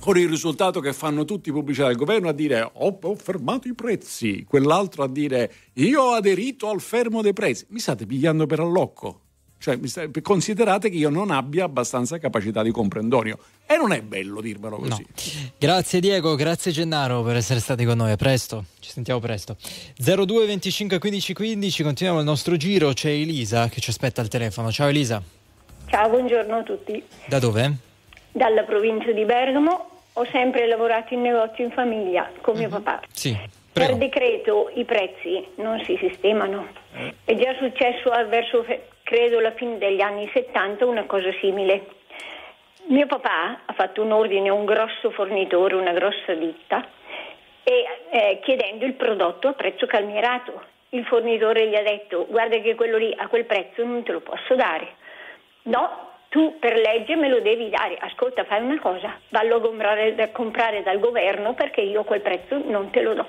con il risultato che fanno tutti i pubblicità del governo a dire ho, ho fermato i prezzi, quell'altro a dire io ho aderito al fermo dei prezzi. Mi state pigliando per allocco. Cioè, considerate che io non abbia abbastanza capacità di comprendorio. E non è bello dirmelo così. Grazie Diego, grazie Gennaro per essere stati con noi. A presto, ci sentiamo presto. 02 25 15 15, continuiamo il nostro giro. C'è Elisa che ci aspetta al telefono. Ciao Elisa, Ciao, buongiorno a tutti. da dove? Dalla provincia di Bergamo ho sempre lavorato in negozio in famiglia con mio papà. Sì. Per decreto i prezzi non si sistemano. È già successo verso, credo, la fine degli anni 70 una cosa simile. Mio papà ha fatto un ordine a un grosso fornitore, una grossa ditta, e, eh, chiedendo il prodotto a prezzo calmierato. Il fornitore gli ha detto guarda che quello lì a quel prezzo non te lo posso dare. No, tu per legge me lo devi dare. Ascolta, fai una cosa, vallo a comprare, da- comprare dal governo perché io a quel prezzo non te lo do.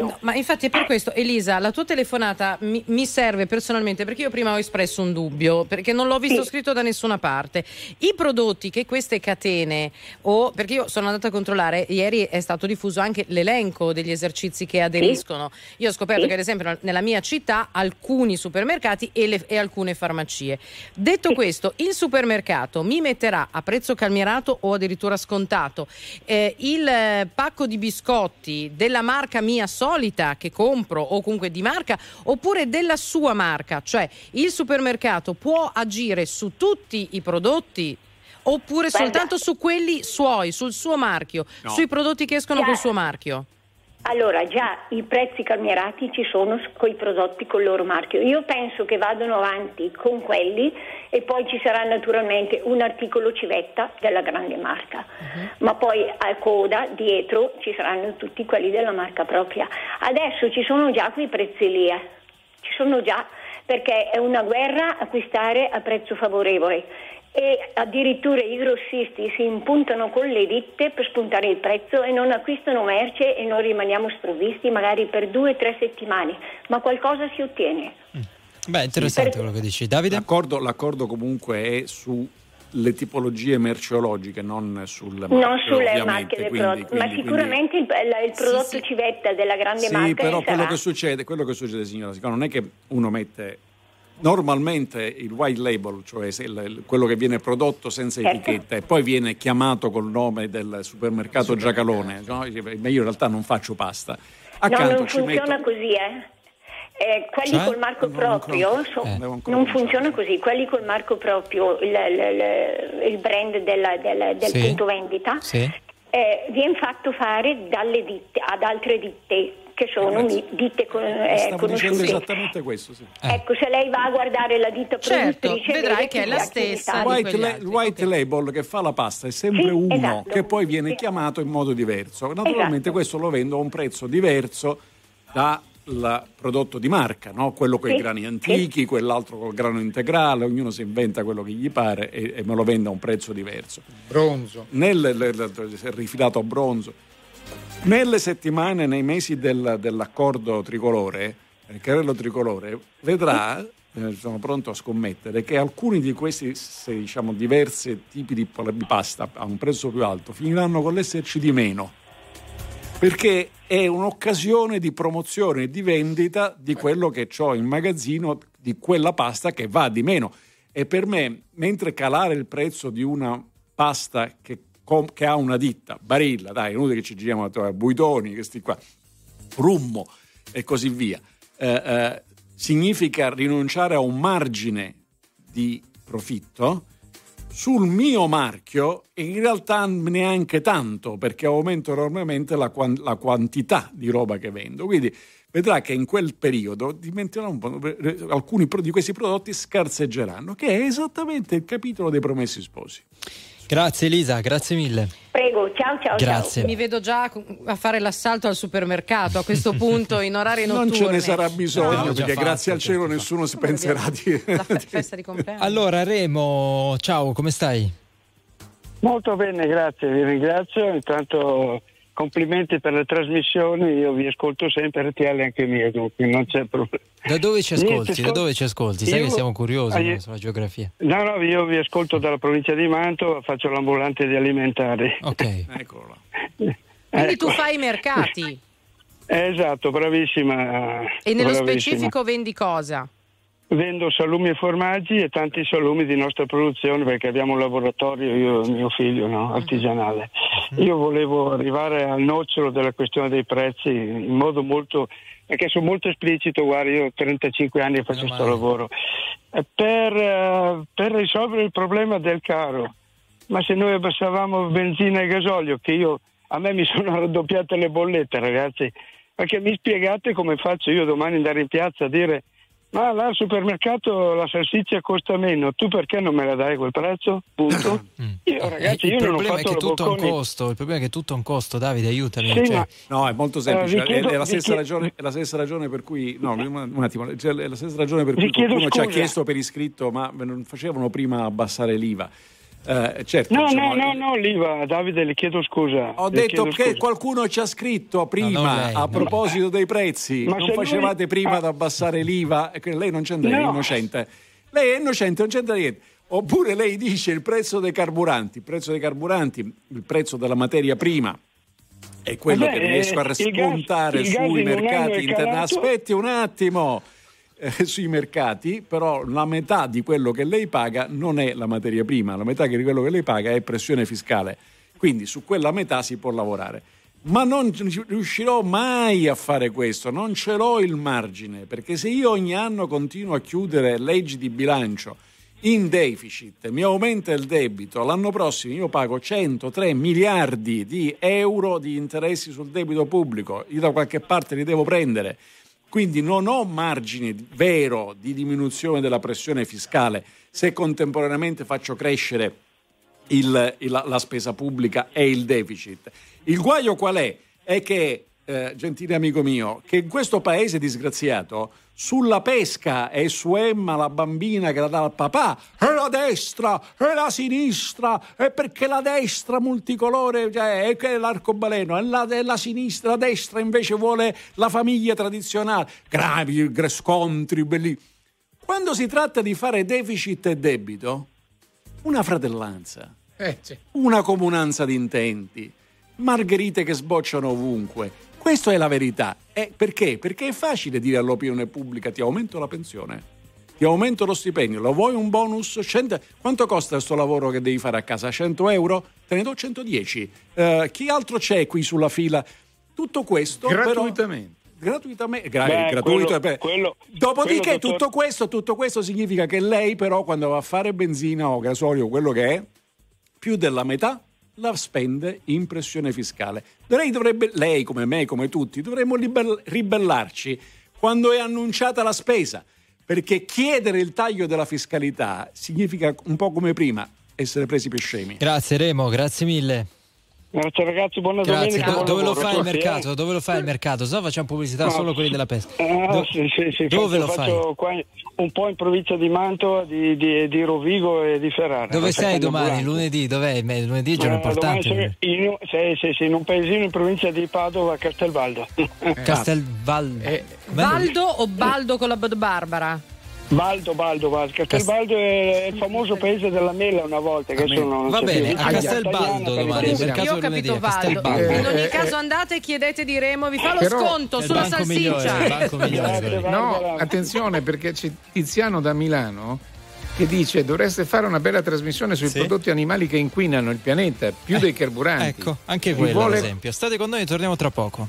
No, ma infatti è per questo, Elisa, la tua telefonata mi, mi serve personalmente perché io prima ho espresso un dubbio, perché non l'ho visto scritto da nessuna parte. I prodotti che queste catene, o perché io sono andata a controllare, ieri è stato diffuso anche l'elenco degli esercizi che aderiscono. Io ho scoperto Sì. che ad esempio nella mia città alcuni supermercati e, le- e alcune farmacie. Detto questo, il supermercato mi metterà a prezzo calmierato o addirittura scontato eh, il eh, pacco di biscotti della marca mia solita che compro o comunque di marca oppure della sua marca, cioè il supermercato può agire su tutti i prodotti oppure Guarda. soltanto su quelli suoi, sul suo marchio, No. sui prodotti che escono Già. col suo marchio. Allora, già i prezzi calmierati ci sono con i prodotti con il loro marchio. Io penso che vadano avanti con quelli e poi ci sarà naturalmente un articolo civetta della grande marca, ma poi a coda dietro ci saranno tutti quelli della marca propria. Adesso ci sono già quei prezzi lì, eh. ci sono già perché è una guerra acquistare a prezzo favorevole e addirittura i grossisti si impuntano con le ditte per spuntare il prezzo e non acquistano merce e non rimaniamo sprovvisti magari per due o tre settimane, ma qualcosa si ottiene. Beh, interessante quello che dici. Davide? L'accordo, l'accordo comunque è sulle tipologie merceologiche, non sulle marche. non sulle marche del quindi- prodotto, ma quindi- sicuramente il, la- il prodotto civetta della grande Sì, marca però sarà. quello che succede, quello che succede, signora Sicona, non è che uno mette normalmente il white label, cioè quello che viene prodotto senza Certo. etichetta e poi viene chiamato col nome del supermercato Giacalone, no? ma io in realtà non faccio pasta. No, Accanto non ci funziona metto così, eh. Eh, quelli Cioè? col marco Non ho ancora- proprio so- eh, non funziona così, quelli col marco proprio, il, il- il- il brand della- della- del Sì. punto vendita, Sì. eh, viene fatto fare dalle ditte ad altre ditte che sono mi- ditte con- eh, Stavo dicendo conosciute. esattamente questo, sì. Ecco, se lei va a guardare la ditta Certo, produttrice vedrai che è la stessa White, la- il white label che fa la pasta è sempre Sì, uno esatto. che poi viene chiamato in modo diverso. Naturalmente Esatto. questo lo vendo a un prezzo diverso dal prodotto di marca, no? quello con i Sì, grani antichi, quell'altro col grano integrale, ognuno si inventa quello che gli pare e, e me lo vende a un prezzo diverso. Bronzo. Nel, le- le- rifilato a bronzo. Nelle settimane, nei mesi del- dell'accordo tricolore, il carrello tricolore, vedrà, eh, sono pronto a scommettere, che alcuni di questi se, diciamo, diversi tipi di, di pasta a un prezzo più alto finiranno con l'esserci di meno. Perché è un'occasione di promozione e di vendita di quello che ho in magazzino, di quella pasta che va di meno. E per me, mentre calare il prezzo di una pasta che, com- che ha una ditta, Barilla, dai, inutile che ci giriamo a Buitoni, questi qua, Rummo e così via, eh, eh, significa rinunciare a un margine di profitto, sul mio marchio in realtà neanche tanto perché aumento enormemente la, quan- la quantità di roba che vendo. Quindi vedrà che in quel periodo po', alcuni di questi prodotti scarseggeranno, che è esattamente il capitolo dei promessi sposi. Grazie Elisa, grazie mille. Prego, ciao ciao Grazie. Mi vedo già a fare l'assalto al supermercato a questo punto in orari notturni. Non ce ne sarà bisogno No, perché fatto, grazie al cielo nessuno si penserà di... La fe- festa di compleanno. Allora Remo, ciao, come stai? Molto bene, grazie, vi ringrazio. Intanto complimenti per le trasmissioni, io vi ascolto sempre, RTL anche mie, dunque non c'è problema. Da dove ci Niente, ascolti? Da ascol- dove ci ascolti? Sai Io- che siamo curiosi Ah, io- sulla geografia. No, no, io vi ascolto dalla provincia di Mantova, faccio l'ambulante di alimentari. Ok. *laughs* Eccolo. Quindi tu fai i mercati Eh, *laughs* esatto, bravissima. e nello bravissima. specifico vendi cosa? Vendo salumi e formaggi e tanti salumi di nostra produzione perché abbiamo un laboratorio, io e mio figlio, no, artigianale. Io volevo arrivare al nocciolo della questione dei prezzi in modo molto, perché sono molto esplicito, guarda, io ho 35 anni e faccio questo lavoro, Eh, per, eh, per risolvere il problema del caro. Ma se noi abbassavamo benzina e gasolio, che io, a me mi *laughs* sono raddoppiate le bollette, ragazzi, perché mi spiegate come faccio io domani andare in piazza a dire ma là al supermercato la salsiccia costa meno, tu perché non me la dai quel prezzo? Punto. *coughs* Io ragazzi, Eh, il io non ho problema è fatto che tutto ha un bocconi. costo, il problema è che tutto ha un costo, Davide, aiutami. Sì, cioè- ma- No, è molto semplice. Eh, vi chiedo- è, è la stessa chiedo- ragione, è la stessa ragione per cui. No, un attimo. cioè, è la stessa ragione per cui qualcuno ci ha chiesto per iscritto, ma non facevano prima abbassare l'IVA. Eh, certo, No, diciamo, no, no, no, l'IVA, Davide, le chiedo scusa. Ho Le detto che scusa. qualcuno ci ha scritto prima lei, a non proposito dei prezzi. Ma non se lui- facevate prima Ah. ad abbassare l'IVA? E che lei non c'entra, è No. innocente. Lei è innocente, non c'entra niente. Oppure lei dice il prezzo dei carburanti, il prezzo dei carburanti, il prezzo della materia prima è quello Vabbè, che riesco a eh, gas sui mercati internazionali. Aspetti un attimo. Eh, sui mercati, però la metà di quello che lei paga non è la materia prima, la metà di quello che lei paga è pressione fiscale. Quindi su quella metà si può lavorare. Ma non riuscirò mai a fare questo, non ce l'ho il margine, perché se io ogni anno continuo a chiudere leggi di bilancio in deficit, mi aumenta il debito, l'anno prossimo io pago 103 miliardi di euro di interessi sul debito pubblico, io da qualche parte li devo prendere. Quindi non ho margine vero di diminuzione della pressione fiscale se contemporaneamente faccio crescere il- la, la spesa pubblica e il deficit. Il guaio qual è? È che, eh, gentile amico mio, che in questo paese disgraziato sulla pesca e su Emma, la bambina che la dà al papà, è la destra, è la sinistra, è perché la destra multicolore cioè, è l'arcobaleno, e la, e la sinistra, la destra invece vuole la famiglia tradizionale. Gravi gr- scontri, belli. Quando si tratta di fare deficit e debito, una fratellanza, Eh, sì. una comunanza di intenti, margherite che sbocciano ovunque. Questa è la verità. E perché? Perché è facile dire all'opinione pubblica ti aumento la pensione, ti aumento lo stipendio, lo vuoi un bonus? 100 Quanto costa questo lavoro che devi fare a casa? 100 euro? Te ne do 110. Eh, chi altro c'è qui sulla fila? Tutto questo però- Gratuitamente. gratuitamente gra- Beh, gratuito quello- quello- dopodiché quello, dottor- tutto questo tutto questo significa che lei però quando va a fare benzina o gasolio quello che è più della metà la spende in pressione fiscale. Lei dovrebbe, lei come me, come tutti, dovremmo ribellarci quando è annunciata la spesa, perché chiedere il taglio della fiscalità significa un po' come prima essere presi per scemi. Grazie Remo, grazie mille. Grazie ragazzi, buona Grazie. domenica. Do- dove lo fai il mercato? eh. Dove lo fai il mercato? Se no facciamo pubblicità No. solo quelli della pesca. Ah, Do- sì, sì, sì, dove faccio, lo fai? faccio qua un po' in provincia di Mantova, di, di- di Rovigo e di Ferrara. Dove sei domani? ambulante. Lunedì? Dov'è? Lunedì è giorno Eh, importante. in, sì, sì, sì, in un paesino in provincia di Padova, Castelvaldo. Castelvaldo. Valdo o Baldo con la B- Barbara? Baldo, Baldo, Baldo. Castelvaldo è il famoso paese della mela una volta. Che adesso non Va bene, a Castelbaldo domani, il mercato Io ho capito Valdo. Castelbaldo. In ogni Eh, caso eh. andate e chiedete di Remo, vi fa lo Però- sconto sulla salsiccia. migliore. No, attenzione perché c'è Tiziano da Milano che dice dovreste fare una bella trasmissione sui Sì. prodotti animali che inquinano il pianeta più dei carburanti. Ecco, anche quello vuole- ad esempio. State con noi, torniamo tra poco.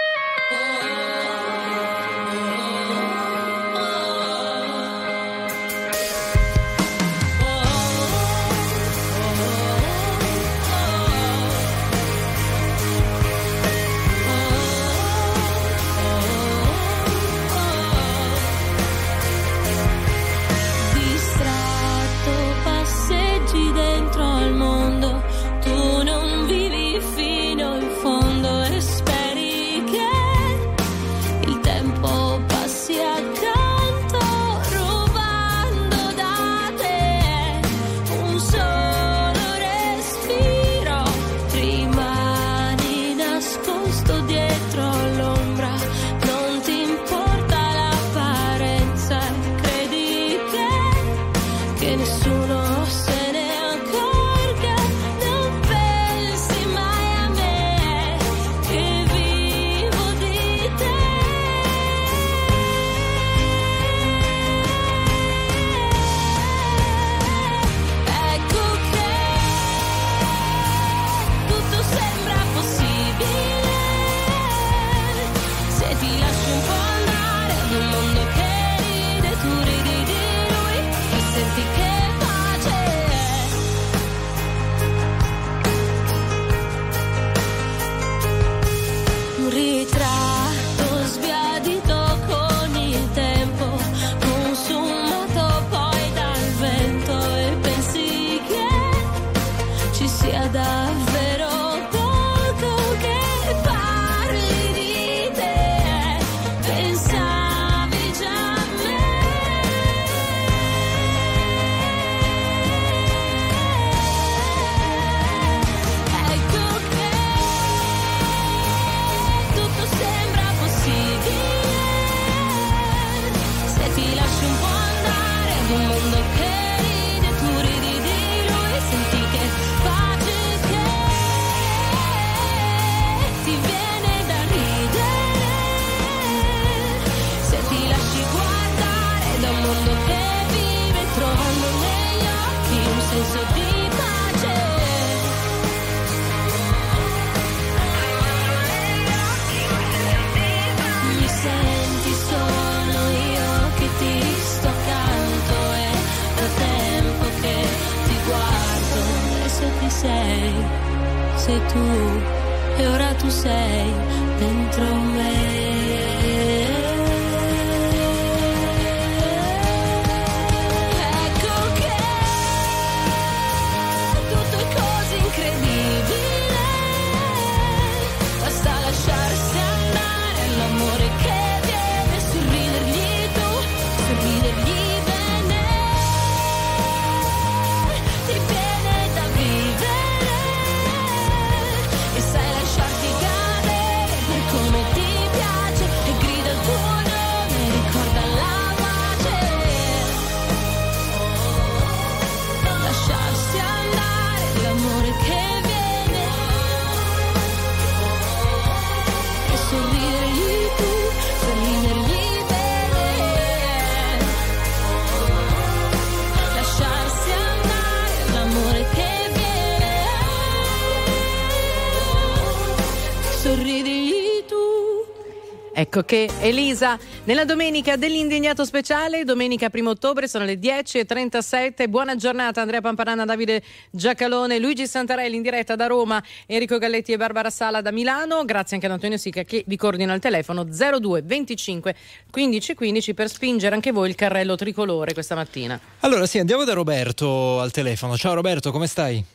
Ecco che Elisa, nella domenica dell'indignato speciale, domenica 1 ottobre, sono le 10.37. Buona giornata Andrea Pamparana, Davide Giacalone, Luigi Santarelli in diretta da Roma, Enrico Galletti e Barbara Sala da Milano. Grazie anche ad Antonio Sica che vi coordina al telefono 02 25 15 15 per spingere anche voi il carrello tricolore questa mattina. Allora sì, andiamo da Roberto al telefono. Ciao Roberto, come stai?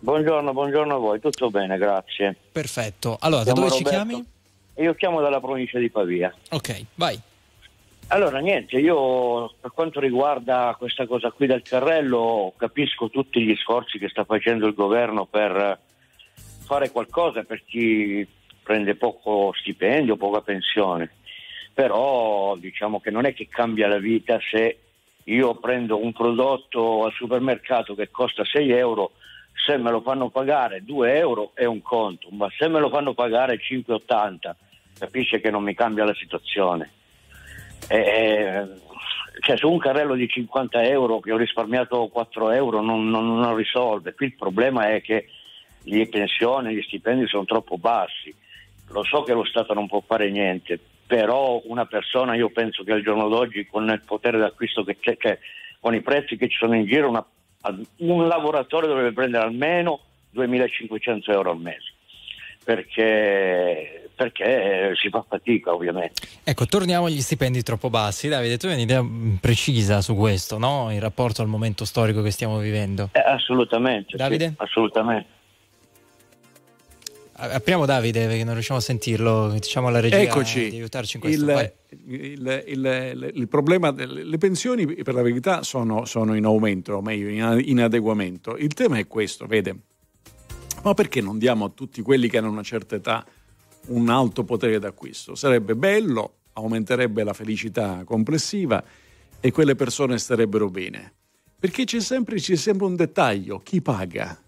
Buongiorno, buongiorno a voi, tutto bene, grazie. Perfetto. Allora, da Chiamo dove ci Roberto. Chiami? Io chiamo dalla provincia di Pavia. Ok, vai. Allora, niente, io per quanto riguarda questa cosa qui del carrello, capisco tutti gli sforzi che sta facendo il governo per fare qualcosa per chi prende poco stipendio, poca pensione. Però diciamo che non è che cambia la vita se io prendo un prodotto al supermercato che costa 6 euro, se me lo fanno pagare 2 euro è un conto, ma se me lo fanno pagare 5,80 capisce che non mi cambia la situazione. Eh, cioè su un carrello di 50 euro che ho risparmiato 4 euro non, non- non risolve. Qui il problema è che le pensioni, gli stipendi sono troppo bassi. Lo so che lo Stato non può fare niente, però una persona, io penso che al giorno d'oggi con il potere d'acquisto che c'è, cioè, con i prezzi che ci sono in giro, una- un lavoratore dovrebbe prendere almeno 2.500 euro al mese. Perché, perché si fa fatica ovviamente. Ecco, torniamo agli stipendi troppo bassi. Davide, tu hai un'idea precisa su questo, no? In rapporto al momento storico che stiamo vivendo. Eh, assolutamente. sì, Davide? assolutamente. A- Apriamo Davide perché non riusciamo a sentirlo. Diciamo alla regia Eccoci. di aiutarci in questo. Il, il- il- il problema delle le pensioni, per la verità, sono, sono in aumento, o meglio, in, in adeguamento. Il tema è questo, vede. Ma perché non diamo a tutti quelli che hanno una certa età un alto potere d'acquisto? Sarebbe bello, aumenterebbe la felicità complessiva e quelle persone starebbero bene. Perché c'è sempre, c'è sempre un dettaglio, chi paga?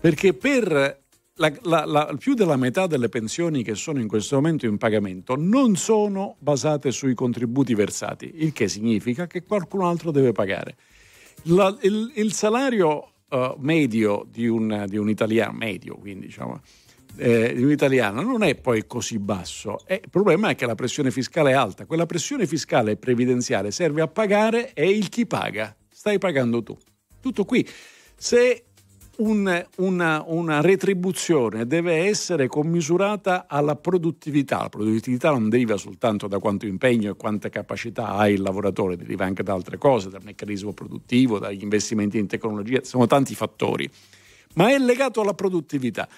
Perché per la- la- la- più della metà delle pensioni che sono in questo momento in pagamento non sono basate sui contributi versati, il che significa che qualcun altro deve pagare. Il, il salario eh, medio di un, di un italiano, medio quindi diciamo, eh, di un italiano non è poi così basso. E il problema è che la pressione fiscale è alta. Quella pressione fiscale previdenziale serve a pagare e il chi paga. Stai pagando tu. Tutto qui. Se un- una, una retribuzione deve essere commisurata alla produttività. La produttività non deriva soltanto da quanto impegno e quante capacità ha il lavoratore, deriva anche da altre cose, dal meccanismo produttivo, dagli investimenti in tecnologia, sono tanti fattori, ma è legato alla produttività.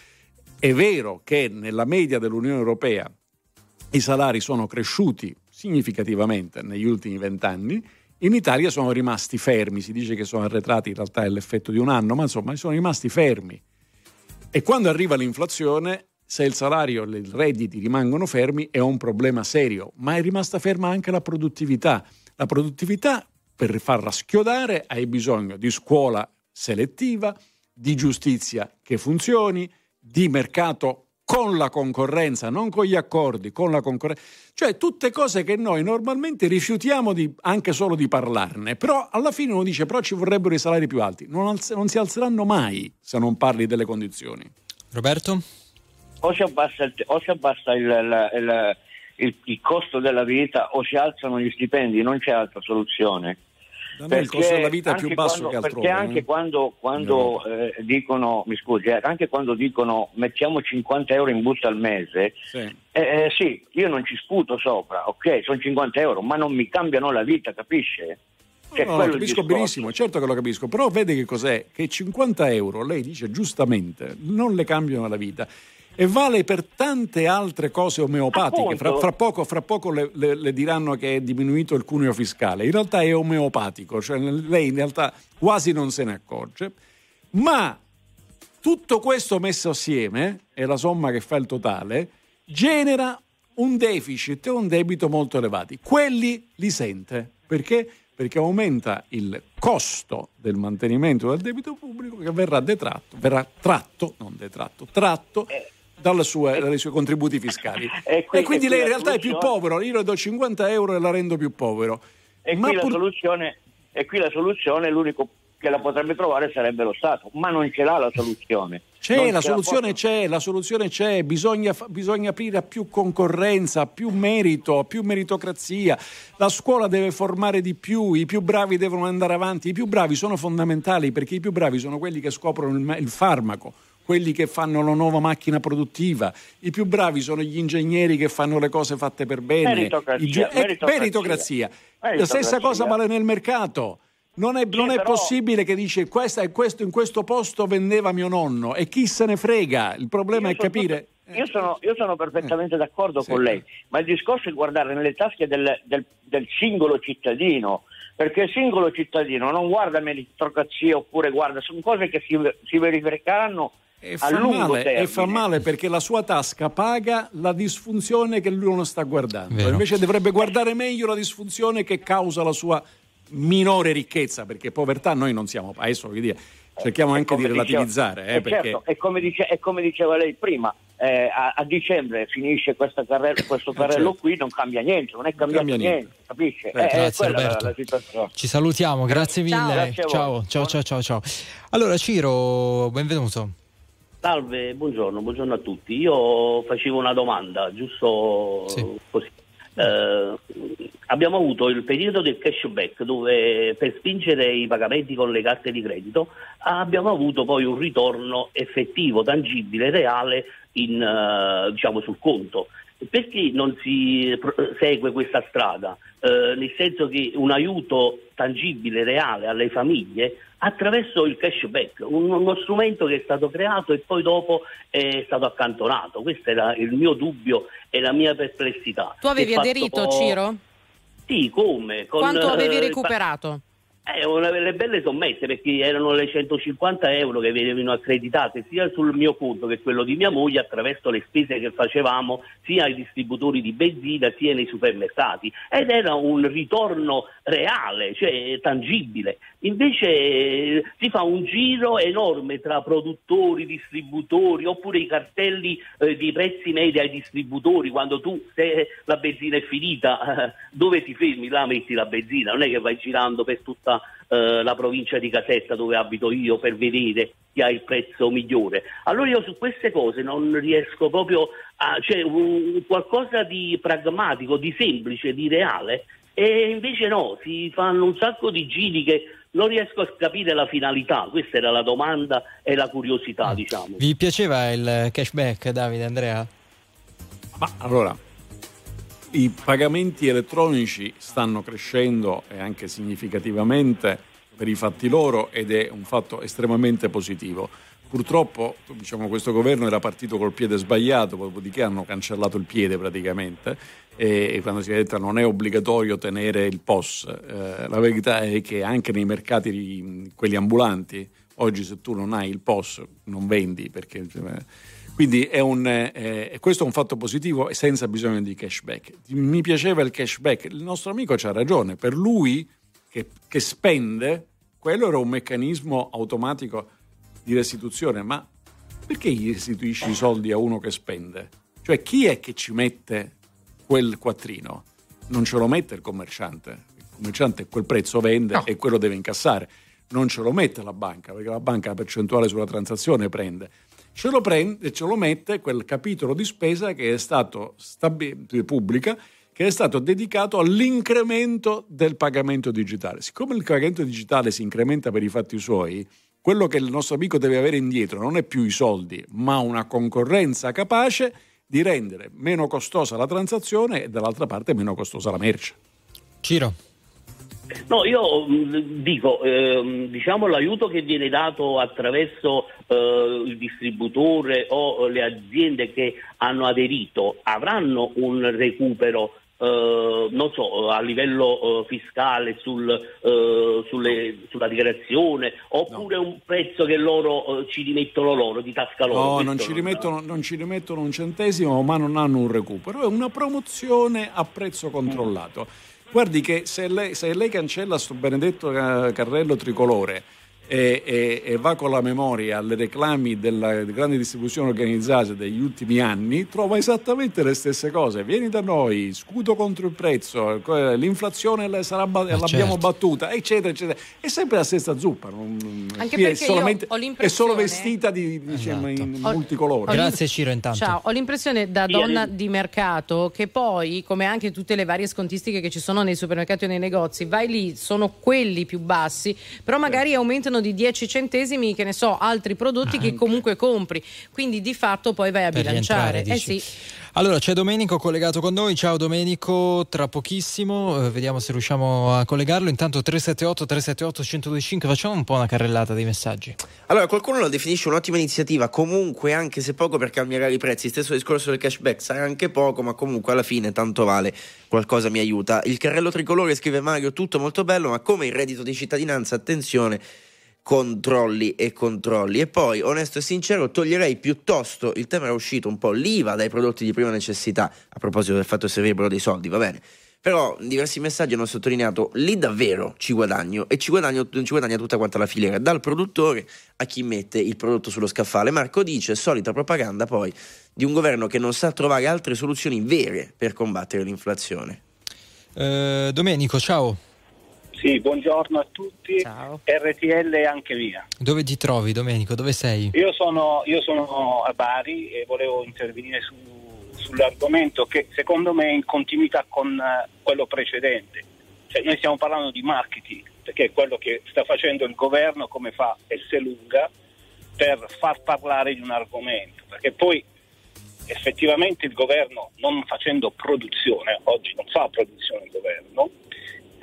È vero che nella media dell'Unione Europea i salari sono cresciuti significativamente negli ultimi vent'anni, in Italia sono rimasti fermi, si dice che sono arretrati, in realtà è l'effetto di un anno, ma insomma sono rimasti fermi. E quando arriva l'inflazione, se il salario e i redditi rimangono fermi è un problema serio, ma è rimasta ferma anche la produttività. La produttività, per farla schiodare, hai bisogno di scuola selettiva, di giustizia che funzioni, di mercato con la concorrenza, non con gli accordi, con la concorrenza. Cioè tutte cose che noi normalmente rifiutiamo di- anche solo di parlarne, però alla fine uno dice però ci vorrebbero i salari più alti. Non, alz- non si alzeranno mai se non parli delle condizioni. Roberto? O si abbassa, il, o si abbassa il, il- il- il- il costo della vita o si alzano gli stipendi, non c'è altra soluzione. Da noi il costo della vita è più basso quando- che altrove. Perché anche eh. quando, quando, eh, dicono, mi scusi, eh, anche quando dicono mettiamo 50 euro in busta al mese, Sì. eh, eh, sì, io non ci sputo sopra, ok, sono 50 euro, ma non mi cambiano la vita, capisce? Cioè, No, no, capisco benissimo, certo che lo capisco, però vede che cos'è? Che 50 euro, lei dice giustamente, non le cambiano la vita. E vale per tante altre cose omeopatiche. Fra, fra poco, fra poco le, le- le diranno che è diminuito il cuneo fiscale. In realtà è omeopatico, cioè lei in realtà quasi non se ne accorge. Ma tutto questo messo assieme, e la somma che fa il totale, genera un deficit e un debito molto elevati. Quelli li sente. Perché? Perché aumenta il costo del mantenimento del debito pubblico che verrà detratto, verrà tratto, non detratto, tratto dalle sue- dai suoi contributi fiscali. *laughs* E qui- e quindi e qui lei in realtà è più soluzione- povero, io le do 50 euro e la rendo più povero. E qui, la pur- soluzione, e qui la soluzione, l'unico che la potrebbe trovare sarebbe lo Stato, ma non ce l'ha la soluzione. C'è, Non la ce la soluzione c'è, la soluzione c'è, bisogna, bisogna aprire a più concorrenza, a più merito, a più meritocrazia. La scuola deve formare di più, i più bravi devono andare avanti, i più bravi sono fondamentali perché i più bravi sono quelli che scoprono il, il farmaco, quelli che fanno la nuova macchina produttiva, i più bravi sono gli ingegneri che fanno le cose fatte per bene. Meritocrazia, gi- eh, meritocrazia. meritocrazia. La Meritocrazia. stessa cosa vale nel mercato. Non è, non è però- possibile che dice questa è questo, in questo posto vendeva mio nonno e chi se ne frega. Il problema è capire. Io sono, io sono perfettamente d'accordo con lei, ma il discorso è guardare nelle tasche del, del- del singolo cittadino, perché il singolo cittadino non guarda meritocrazia oppure guarda, sono cose che si, si verificheranno E fa, male, e fa male perché la sua tasca paga la disfunzione che lui non sta guardando. Vero. Invece dovrebbe guardare meglio la disfunzione che causa la sua minore ricchezza, perché povertà noi non siamo. Adesso voglio dire, cerchiamo anche di relativizzare. eh, eh, perché... certo, e come, dice- e come diceva lei prima, eh, a, a dicembre finisce questa carrella- questo carrello certo. qui, non cambia niente, non è cambiato cambia niente, niente. capisce? Eh, Eh, è grazie, quella la, Roberto. la. Ci salutiamo, grazie mille. Ciao. Grazie ciao, ciao, ciao, ciao. Allora, Ciro, benvenuto. Salve, buongiorno, buongiorno a tutti. Io facevo una domanda, giusto così. Eh, abbiamo avuto il periodo del cashback dove per spingere i pagamenti con le carte di credito abbiamo avuto poi un ritorno effettivo, tangibile, reale in, eh, diciamo, sul conto. Perché non si segue questa strada? Eh, nel senso che un aiuto tangibile, reale alle famiglie attraverso il cashback, un- uno strumento che è stato creato e poi dopo è stato accantonato. Questo era il mio dubbio e la mia perplessità. Tu avevi aderito, Ciro? Sì, come? Con, Quanto avevi eh, recuperato? Eh, una delle belle sommette perché erano le 150 euro che venivano accreditate sia sul mio conto che quello di mia moglie attraverso le spese che facevamo sia ai distributori di benzina sia nei supermercati ed era un ritorno reale, cioè tangibile. Invece eh, si fa un giro enorme tra produttori, distributori oppure i cartelli eh, di prezzi medi ai distributori quando tu se la benzina è finita *laughs* dove ti fermi là metti la benzina non è che vai girando per tutta eh, la provincia di Caserta dove abito io per vedere chi ha il prezzo migliore. Allora io su queste cose non riesco proprio a cioè un- qualcosa di pragmatico di semplice di reale e invece no si fanno un sacco di giri che non riesco a capire la finalità. Questa era la domanda e la curiosità diciamo. Vi piaceva il cashback, Davide, Andrea? Ma allora, i pagamenti elettronici stanno crescendo e anche significativamente per i fatti loro ed è un fatto estremamente positivo. Purtroppo diciamo, questo governo era partito col piede sbagliato, dopodiché hanno cancellato il piede praticamente e, quando si è detto non è obbligatorio tenere il POS. Eh, la verità è che anche nei mercati, quelli ambulanti, oggi se tu non hai il POS non vendi perché... eh, quindi è un, eh, questo è un fatto positivo e senza bisogno di cashback. Mi piaceva il cashback, il nostro amico c'ha ragione, per lui che, che spende, quello era un meccanismo automatico di restituzione, ma perché gli restituisci i soldi a uno che spende? Cioè chi è che ci mette quel quattrino? Non ce lo mette il commerciante, il commerciante quel prezzo vende e quello deve incassare, non ce lo mette la banca, perché la banca la percentuale sulla transazione prende ce lo prende, ce lo mette quel capitolo di spesa che è stato stabi- pubblica che è stato dedicato all'incremento del pagamento digitale. Siccome il pagamento digitale si incrementa per i fatti suoi, quello che il nostro amico deve avere indietro non è più i soldi, ma una concorrenza capace di rendere meno costosa la transazione e dall'altra parte meno costosa la merce. Ciro. No, io mh, dico, ehm, diciamo l'aiuto che viene dato attraverso eh, il distributore o le aziende che hanno aderito avranno un recupero, eh, non so, a livello eh, fiscale sul, eh, sulle- sulla dichiarazione oppure un prezzo che loro eh, ci rimettono loro, di tasca loro. No, non ci, rimettono, non ci rimettono un centesimo, ma non hanno un recupero. È una promozione a prezzo controllato. Guardi che se lei, se lei cancella sto benedetto eh, carrello tricolore e, e- e va con la memoria alle reclami della grande distribuzione organizzata degli ultimi anni, trova esattamente le stesse cose. Vieni da noi, scudo contro il prezzo, eh, l'inflazione la- sarà ba- l'abbiamo certo. battuta, eccetera, eccetera. È sempre la stessa zuppa. non- Anche è, perché io solamente- ho è solo vestita di, diciamo, in Ho- multicolore. Grazie Ciro intanto. Ciao, ho l'impressione da donna di mercato che poi, come anche tutte le varie scontistiche che ci sono nei supermercati o nei negozi, vai lì, sono quelli più bassi, però magari aumentano di 10 centesimi, che ne so, altri prodotti che comunque compri. Quindi di fatto poi vai a Per bilanciare. Eh sì. Allora c'è Domenico collegato con noi, ciao Domenico, tra pochissimo, eh, vediamo se riusciamo a collegarlo, intanto 378 378 1025, facciamo un po' una carrellata dei messaggi. Allora, qualcuno lo definisce un'ottima iniziativa, comunque anche se poco per calmierare i prezzi. Stesso discorso del cashback, sarà anche poco, ma comunque alla fine tanto vale, qualcosa mi aiuta. Il carrello tricolore scrive Mario, tutto molto bello, ma come il reddito di cittadinanza, attenzione, controlli e controlli. E poi, onesto e sincero, toglierei piuttosto, il tema era uscito un po', l'IVA dai prodotti di prima necessità, a proposito del fatto che servirebbero dei soldi, va bene. Però diversi messaggi hanno sottolineato lì davvero ci guadagno e ci, guadagno, ci guadagna tutta quanta la filiera, dal produttore a chi mette il prodotto sullo scaffale. Marco dice, solita propaganda poi di un governo che non sa trovare altre soluzioni vere per combattere l'inflazione. Eh, Domenico, ciao, Sì, buongiorno a tutti. RTL anche mia. dove ti trovi Domenico, dove sei? Io sono, io sono a Bari e volevo intervenire su- sull'argomento che secondo me è in continuità con eh, quello precedente. Cioè, noi stiamo parlando di marketing, perché è quello che sta facendo il governo, come fa Esselunga, per far parlare di un argomento. Perché poi effettivamente il governo, non facendo produzione, oggi non fa produzione il governo,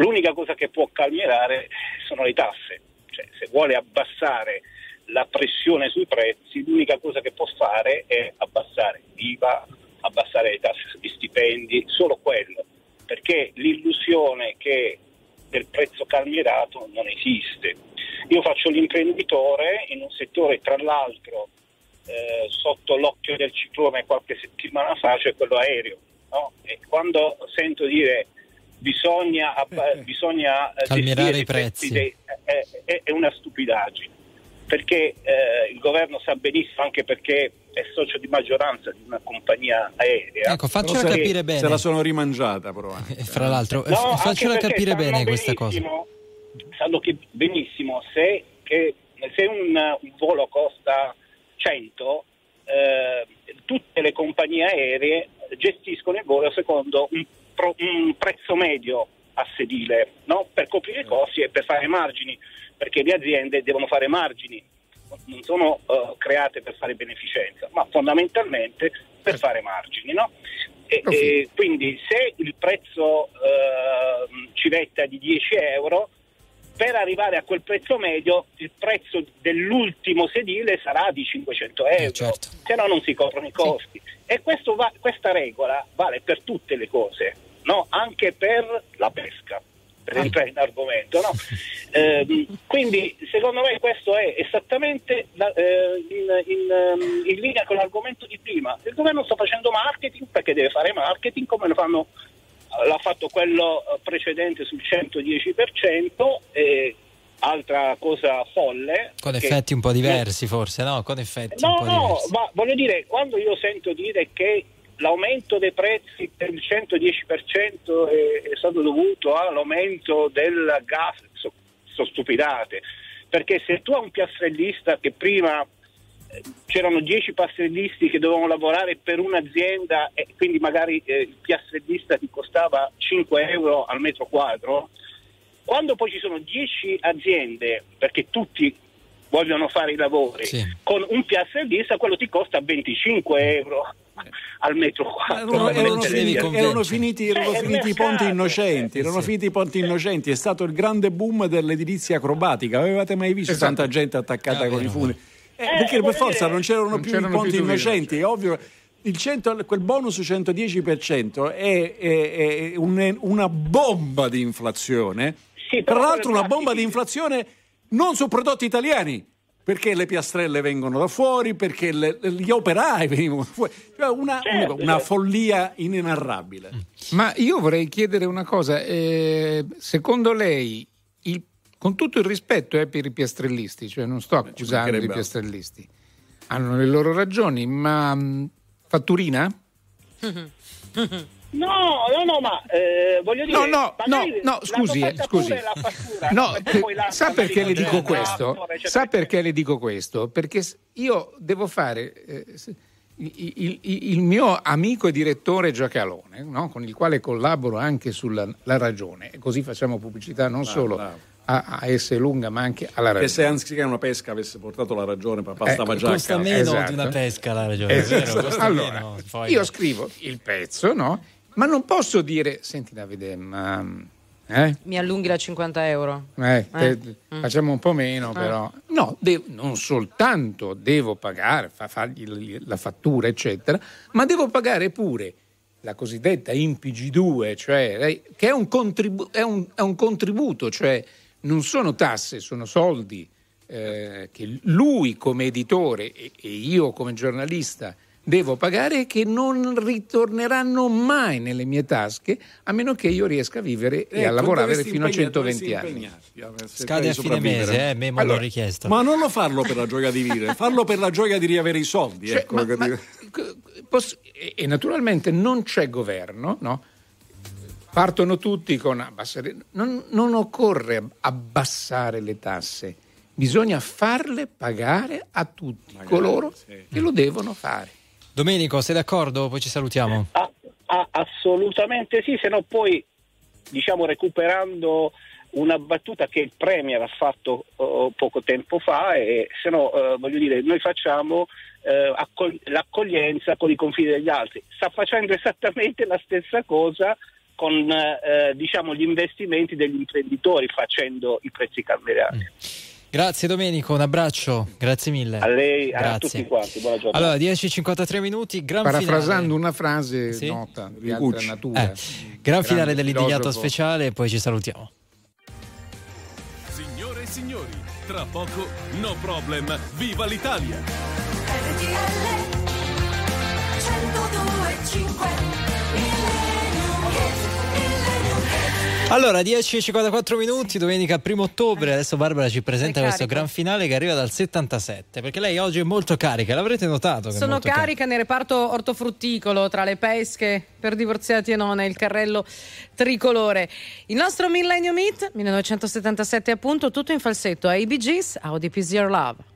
l'unica cosa che può calmierare sono le tasse. Cioè, se vuole abbassare la pressione sui prezzi, l'unica cosa che può fare è abbassare l'IVA, abbassare le tasse sugli stipendi, solo quello, perché l'illusione che del prezzo calmierato non esiste. Io faccio l'imprenditore in un settore, tra l'altro, eh, sotto l'occhio del ciclone qualche settimana fa, cioè quello aereo. no? E quando sento dire bisogna, abba- bisogna eh, Calmierare gestire i prezzi. dei- è, è- è una stupidaggine perché eh, il governo sa benissimo anche perché è socio di maggioranza di una compagnia aerea Ecco, faccela capire bene. Se la sono rimangiata però. anche. E fra l'altro, eh, No, faccela capire bene questa cosa. Sanno che benissimo se, che- se un, un volo costa 100, eh, tutte le compagnie aeree gestiscono il volo secondo un, pro- un prezzo medio a sedile no? per coprire i costi e per fare margini, perché le aziende devono fare margini, non sono eh, create per fare beneficenza, ma fondamentalmente per fare margini. No? E, e quindi se il prezzo eh, civetta è di 10 euro, per arrivare a quel prezzo medio il prezzo dell'ultimo sedile sarà di 500 euro, se no non si coprono i costi. E questo va- questa regola vale per tutte le cose, no? anche per la pesca, per entrare in argomento. No? *laughs* Ehm, quindi secondo me questo è esattamente la- eh, in, in, ehm, in linea con l'argomento di prima. Il governo sta facendo marketing perché deve fare marketing come lo fanno l'ha fatto quello eh, precedente sul 110% e altra cosa folle Con effetti un po' diversi forse, no? Con effetti un No, po' no, diversi. ma voglio dire, quando io sento dire che l'aumento dei prezzi per il 110% è, è stato dovuto all'aumento del gas, so- sono stupidate, perché se tu hai un piastrellista che prima c'erano 10 piastrellisti che dovevano lavorare per un'azienda e quindi magari eh, il piastrellista ti costava 5 euro al metro quadro, quando poi ci sono 10 aziende, perché tutti vogliono fare i lavori, con un piastrellista quello ti costa 25 euro al metro quadro. Erano, erano Per finiti, via. erano finiti- erano Eh, finiti i ponti mercato. innocenti, erano finiti i ponti innocenti, è stato il grande boom dell'edilizia acrobatica. Avevate mai visto Esatto. tanta gente attaccata Ah, con i funi? Eh, perché per forza dire- non c'erano Non più c'erano i ponti più innocenti, è ovvio. Il 100 quel bonus 110% è, è- è un- una bomba di inflazione. Tra l'altro una bomba di inflazione non su prodotti italiani, perché le piastrelle vengono da fuori, perché le- gli operai venivano da fuori. Cioè una, Certo, una follia inenarrabile. Ma io vorrei chiedere una cosa, eh, secondo lei il con tutto il rispetto eh, per i piastrellisti, cioè non sto accusando i piastrellisti, hanno le loro ragioni, ma mh, fatturina? *laughs* No, no, no, ma eh, voglio dire... No, no, no, no, scusi, eh, fattura scusi. fattura, *laughs* No, *laughs* e la- sa perché le dico questo? eccetera, Sa perché le dico questo? Perché io devo fare eh, il, il- il mio amico e direttore Giacalone, no? con il quale collaboro anche sulla la ragione, e così facciamo pubblicità non Bravo, solo bravo. A, a S lunga ma anche alla Che ragione. se anziché una pesca avesse portato la ragione, pa- bastava Ecco, già a Costa casa. meno Esatto. di una pesca la ragione. Eh, è vero, costa allora, meno, poi- io scrivo il pezzo, no? Ma non posso dire, senti Davide, ma... Eh? Mi allunghi la 50 euro. Eh, te- Eh. Mm. Facciamo un po' meno, Eh. però. No, de- non soltanto devo pagare, fa- fargli la fattura, eccetera, ma devo pagare pure la cosiddetta IMPG2, cioè, eh, che è un, contribu- è un- è un contributo, cioè non sono tasse, sono soldi eh, che lui come editore e, e io come giornalista devo pagare e che non ritorneranno mai nelle mie tasche a meno che io riesca a vivere e a Ecco, lavorare fino a impegnare- 120 dovresti anni. cercare Scade a fine mese, eh, Memo Allora, l'ho richiesto. Ma non lo farlo per la gioia di vivere, *laughs* farlo per la gioia di riavere i soldi. Cioè, ecco, ma- che ma- dico. Poss- e, e naturalmente non c'è governo, no? Partono tutti con abbassare. Non, non occorre abbassare le tasse, bisogna farle pagare a tutti coloro che lo devono fare. Domenico, sei d'accordo? Poi ci salutiamo. Ah, ah, assolutamente sì, se no poi diciamo recuperando una battuta che il Premier ha fatto oh, poco tempo fa e se no eh, voglio dire noi facciamo eh, accol- l'accoglienza con i confini degli altri sta facendo esattamente la stessa cosa con eh, diciamo gli investimenti degli imprenditori facendo i prezzi calmierati Grazie Domenico, un abbraccio, grazie mille. a lei a Grazie. tutti quanti buona giornata Allora, 10.53 minuti, gran Parafrasando finale. una frase Sì? nota di altra natura. Eh, gran finale dell'indignato speciale e poi ci salutiamo. Signore e signori, tra poco No Problem, viva l'Italia! Allora, 10.54 minuti, domenica 1 ottobre. Adesso Barbara ci presenta questo carica. gran finale che arriva dal 77. Perché lei oggi è molto carica, l'avrete notato. Sono molto carica nel reparto ortofrutticolo tra le pesche per divorziati e non e il carrello tricolore. Il nostro Millennium Meet 1977 appunto tutto in falsetto a Bee Gees, How Deep Is Your Love.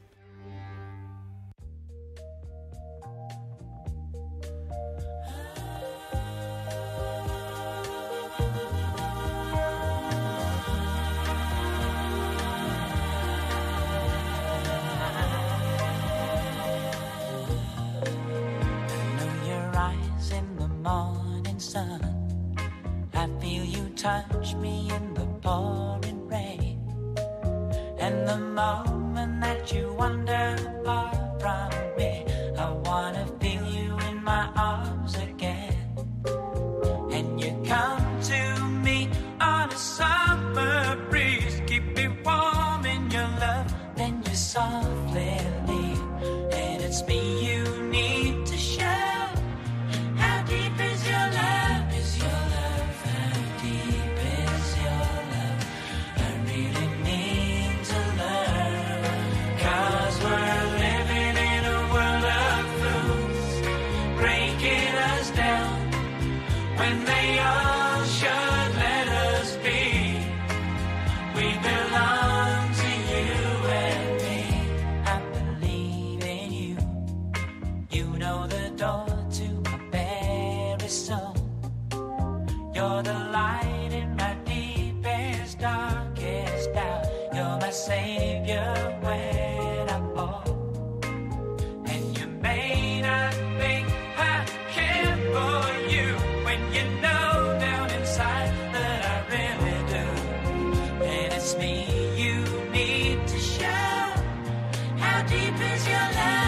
Touch me in the pouring rain. And the moment that you wander far from me, I wanna feel you in my arms again. And you come to me on a summer breeze, keep me warm in your love. Then you softly when they me you need to show. How deep is your love?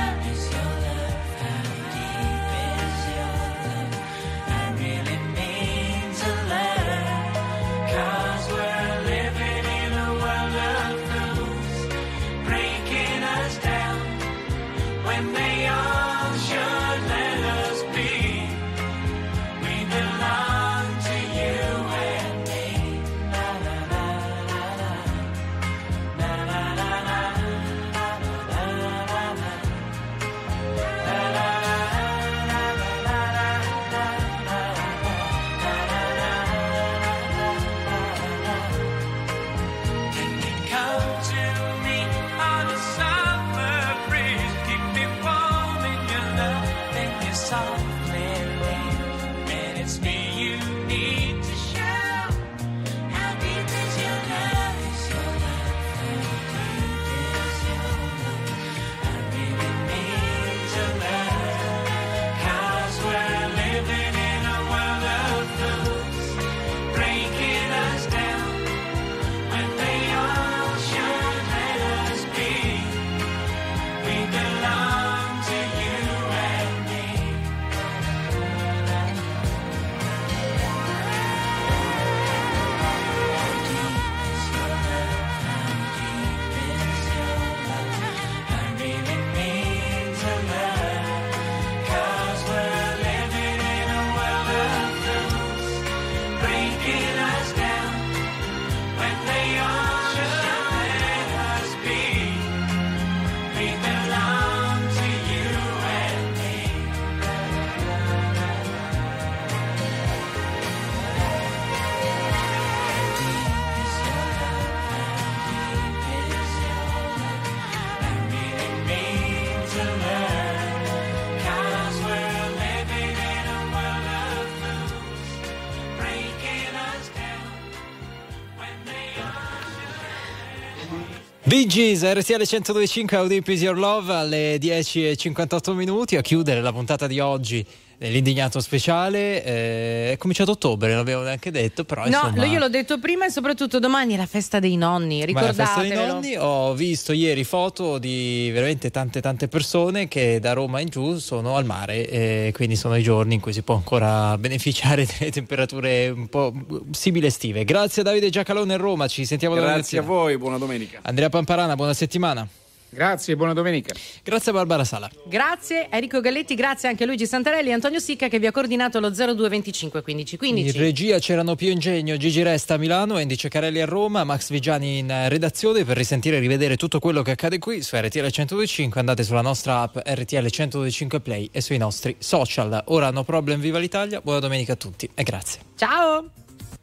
Bee Gees, RTL 102.5 Audio Your Love alle 10.58 minuti. A chiudere la puntata di oggi dell'indignato speciale. Eh, è cominciato ottobre, non l'avevo neanche detto, però No, insomma... io l'ho detto prima e soprattutto domani è la festa dei nonni, Ma la festa dei nonni, ho visto ieri foto di veramente tante tante persone che da Roma in giù sono al mare e quindi sono i giorni in cui si può ancora beneficiare *laughs* delle temperature un po' simili estive. Grazie a Davide Giacalone a Roma, ci sentiamo domani Grazie a voi, buona domenica. Andrea Pamparana, buona settimana. Grazie, buona domenica. Grazie a Barbara Sala. Grazie Enrico Galletti, grazie anche a Luigi Santarelli e Antonio Sicca che vi ha coordinato lo 0225 15 15. In regia c'erano Pio Ingegno, Gigi Resta a Milano, Andy Ceccarelli a Roma, Max Vigiani in eh, redazione per risentire e rivedere tutto quello che accade qui su RTL 1025 andate sulla nostra app RTL 1025 Play e sui nostri social. Ora no problem, viva l'Italia, buona domenica a tutti e grazie. Ciao!